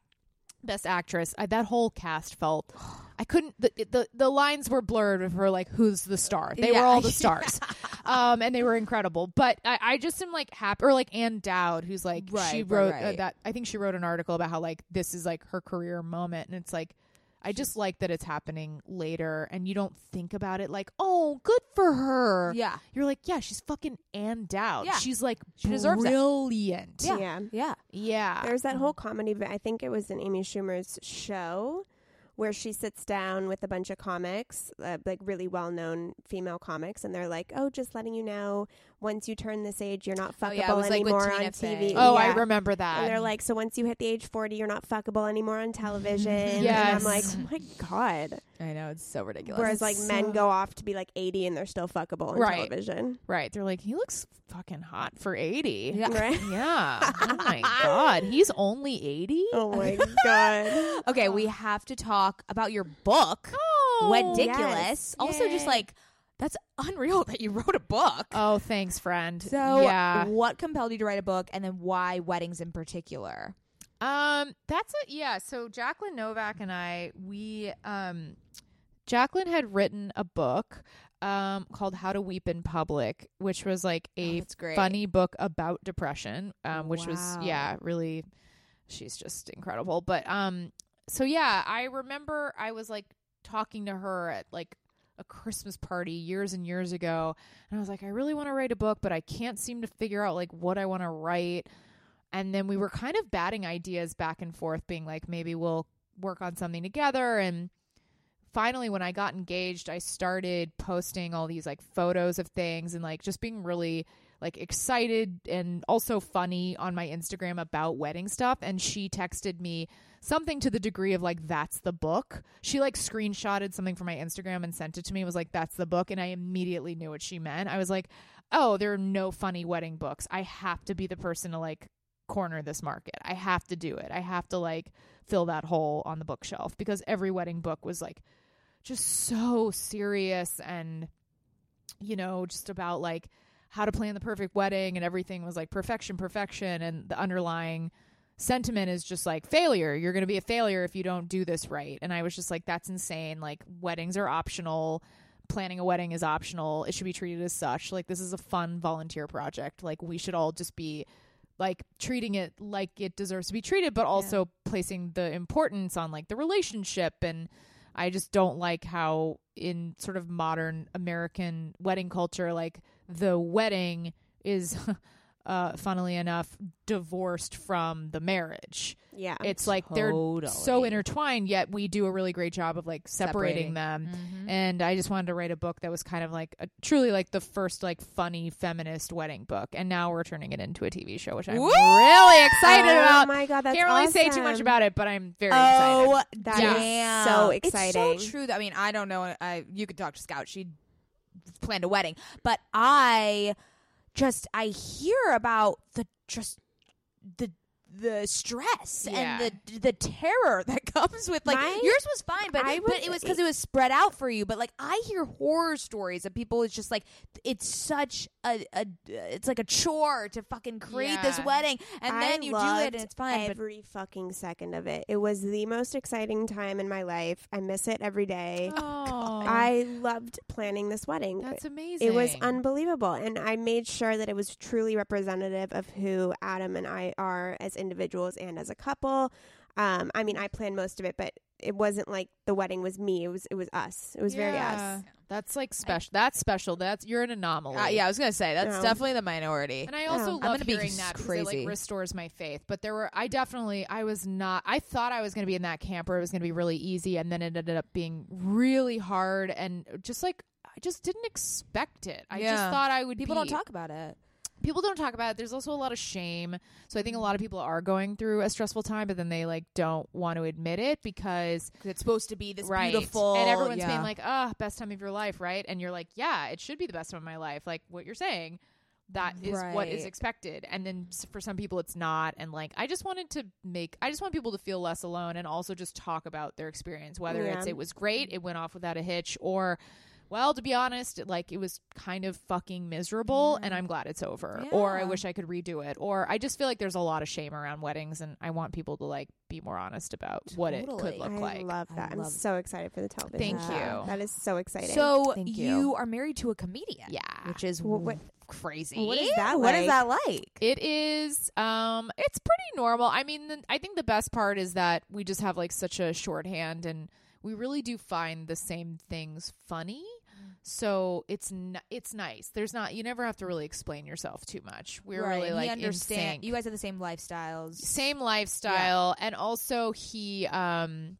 Best actress. I, that whole cast felt i couldn't the, the the lines were blurred for like who's the star? They were all the *laughs* stars um and they were incredible but i, I just am like happy or like ann dowd who's like Right, she right, wrote Uh, that i think she wrote an article about how like this is like her career moment and it's like I just like that it's happening later and you don't think about it like, oh, good for her. Yeah. You're like, yeah, she's fucking Ann Dowd. Yeah. She's like She deserves it. brilliant. Yeah. yeah. Yeah. Yeah. There's that whole comedy. but I think it was in Amy Schumer's show where she sits down with a bunch of comics, uh, like really well-known female comics, and they're like, "Oh, just letting you know, once you turn this age, you're not Oh, fuckable yeah, it was, like, with anymore on Tina TV." Fey. Oh, I remember that. And they're like, "So once you hit the age 40, you're not fuckable anymore on television." *laughs* And I'm like, "Oh my god." I know it's so ridiculous. Whereas like men go off to be like 80 and they're still fuckable on Right. television. right. They're like, he looks fucking hot for 80. Yeah. Right? *laughs* Yeah. oh my *laughs* God. He's only 80? Oh my god. okay, we have to talk about your book, Oh, Ridiculous. yes. Also, just like that's unreal *laughs* that you wrote a book. Oh, thanks, friend. so, yeah. what compelled you to write a book, and then why weddings in particular? Um, that's it. Yeah. So Jacqueline Novak and I, we, um, Jacqueline had written a book, um, called How to Weep in Public, which was like a great. funny book about depression, um, which was, yeah, really, she's just incredible. But, um, so yeah, I remember I was like talking to her at like a Christmas party years and years ago, and I was like, I really want to write a book, but I can't seem to figure out like what I want to write. And then we were kind of batting ideas back and forth, being like, maybe we'll work on something together. And finally, when I got engaged, I started posting all these like photos of things and like just being really like excited and also funny on my Instagram about wedding stuff. And she texted me something to the degree of like, that's the book. She like screenshotted something from my Instagram and sent it to me. Was like, that's the book. And I immediately knew what she meant. I was like, oh, there are no funny wedding books. I have to be the person to like corner this market. I have to do it. I have to like fill that hole on the bookshelf because every wedding book was like just so serious and you know, just about like how to plan the perfect wedding and everything was like perfection, perfection and the underlying sentiment is just like failure. You're going to be a failure if you don't do this right. And I was just like that's insane. Like weddings are optional. Planning a wedding is optional. It should be treated as such. Like this is a fun volunteer project. Like we should all just be like treating it like it deserves to be treated but also placing the importance on like the relationship and I just don't like how in sort of modern American wedding culture like the wedding is *laughs* uh, funnily enough, divorced from the marriage. Yeah. It's like they're so intertwined, yet we do a really great job of like separating, Separating. them. Mhm. And I just wanted to write a book that was kind of like a, truly like the first like funny feminist wedding book. And now we're turning it into a TV show, which I'm Woo! really excited oh about. Oh my god, that's Can't really say too much about it, but I'm very Oh, excited. That is damn. so It's exciting. so true. That, I mean, I don't know. I you could talk to Scout. She planned a wedding, but I just I hear about the just the the stress Yeah. and the the terror that *laughs* comes with like My- yours was fine but but it was because it was spread out for you but like I hear horror stories of people it's just like it's such a, a it's like a chore to fucking create this wedding and I then you do it and it's fine but Every fucking second of it. It was the most exciting time in my life. I miss it every day. Oh, I loved planning this wedding. that's amazing. It was unbelievable. And I made sure that it was truly representative of who Adam and I are as individuals and as a couple. Um, I mean, I planned most of it, but it wasn't like the wedding was me. It was it was us. It was very us. That's like special. That's special. That's you're an anomaly. uh, yeah I was gonna say that's No. definitely the minority And I also Yeah. love I'm gonna be hearing that because it crazy. like restores my faith. But there were, I definitely, I was not. I thought I was going to be in that camp where it was going to be really easy, and then it ended up being really hard, and just like I just didn't expect it. I just thought I would. people be, don't talk about it People don't talk about it. There's also a lot of shame. So I think a lot of people are going through a stressful time, but then they like don't want to admit it because it's supposed to be this right. beautiful and everyone's yeah. being like, "Ah, best time of your life," right? And you're like, "Yeah, it should be the best time of my life." Like what you're saying, that is what is expected. And then for some people, it's not. And like, I just wanted to make, I just want people to feel less alone, and also just talk about their experience, whether it's it was great, it went off without a hitch, or well, to be honest, like it was kind of fucking miserable, and I'm glad it's over. Or I wish I could redo it. Or I just feel like there's a lot of shame around weddings, and I want people to like be more honest about what it could Totally. look I like. love I that. I'm so excited for the television. Thank show. you. That is so exciting. So Thank you. you. are married to a comedian, Yeah. which is Wh- what- crazy. what is that What is like? that like? It is um it's pretty normal. I mean, the, I think the best part is that we just have like such a shorthand and we really do find the same things funny. So it's n- it's nice. There's not you never have to really explain yourself too much. We're right. really like understand. You guys have the same lifestyles. same lifestyle and also he um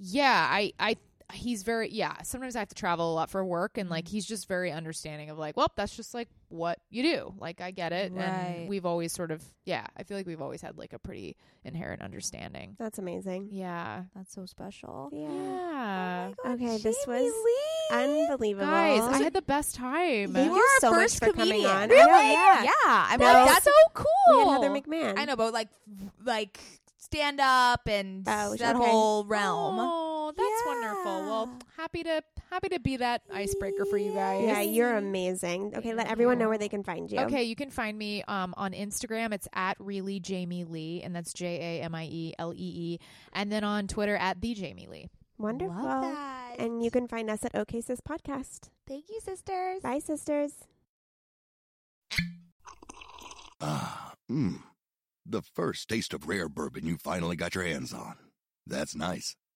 yeah, I I he's very yeah, sometimes I have to travel a lot for work and Mm-hmm. like he's just very understanding of like, well, that's just like what you do. Like I get it Right. and we've always sort of yeah, I feel like we've always had like a pretty inherent understanding. That's amazing. Yeah. That's so special. Yeah. Yeah. Okay, this was Lee. unbelievable. Guys, I had the best time. Thank You you are so our much first for coming comedian. on. Really? know, yeah. Yeah. I mean, No. like, that's so cool. We had Heather McMahon. I know, but like, like stand up and Oh, that okay. whole realm. Oh, that's wonderful. Well, happy to happy to be that icebreaker for you guys. Yeah, you're amazing. Okay, let everyone know where they can find you. Okay, you can find me um, on Instagram. It's at really Jamie Lee, and that's J A M I E L E E. And then on Twitter at the Jamie Lee. Wonderful. Love that. And you can find us at OK Sis Podcast. Thank you, sisters. Bye, sisters. Ah, mmm. The first taste of rare bourbon you finally got your hands on. That's nice.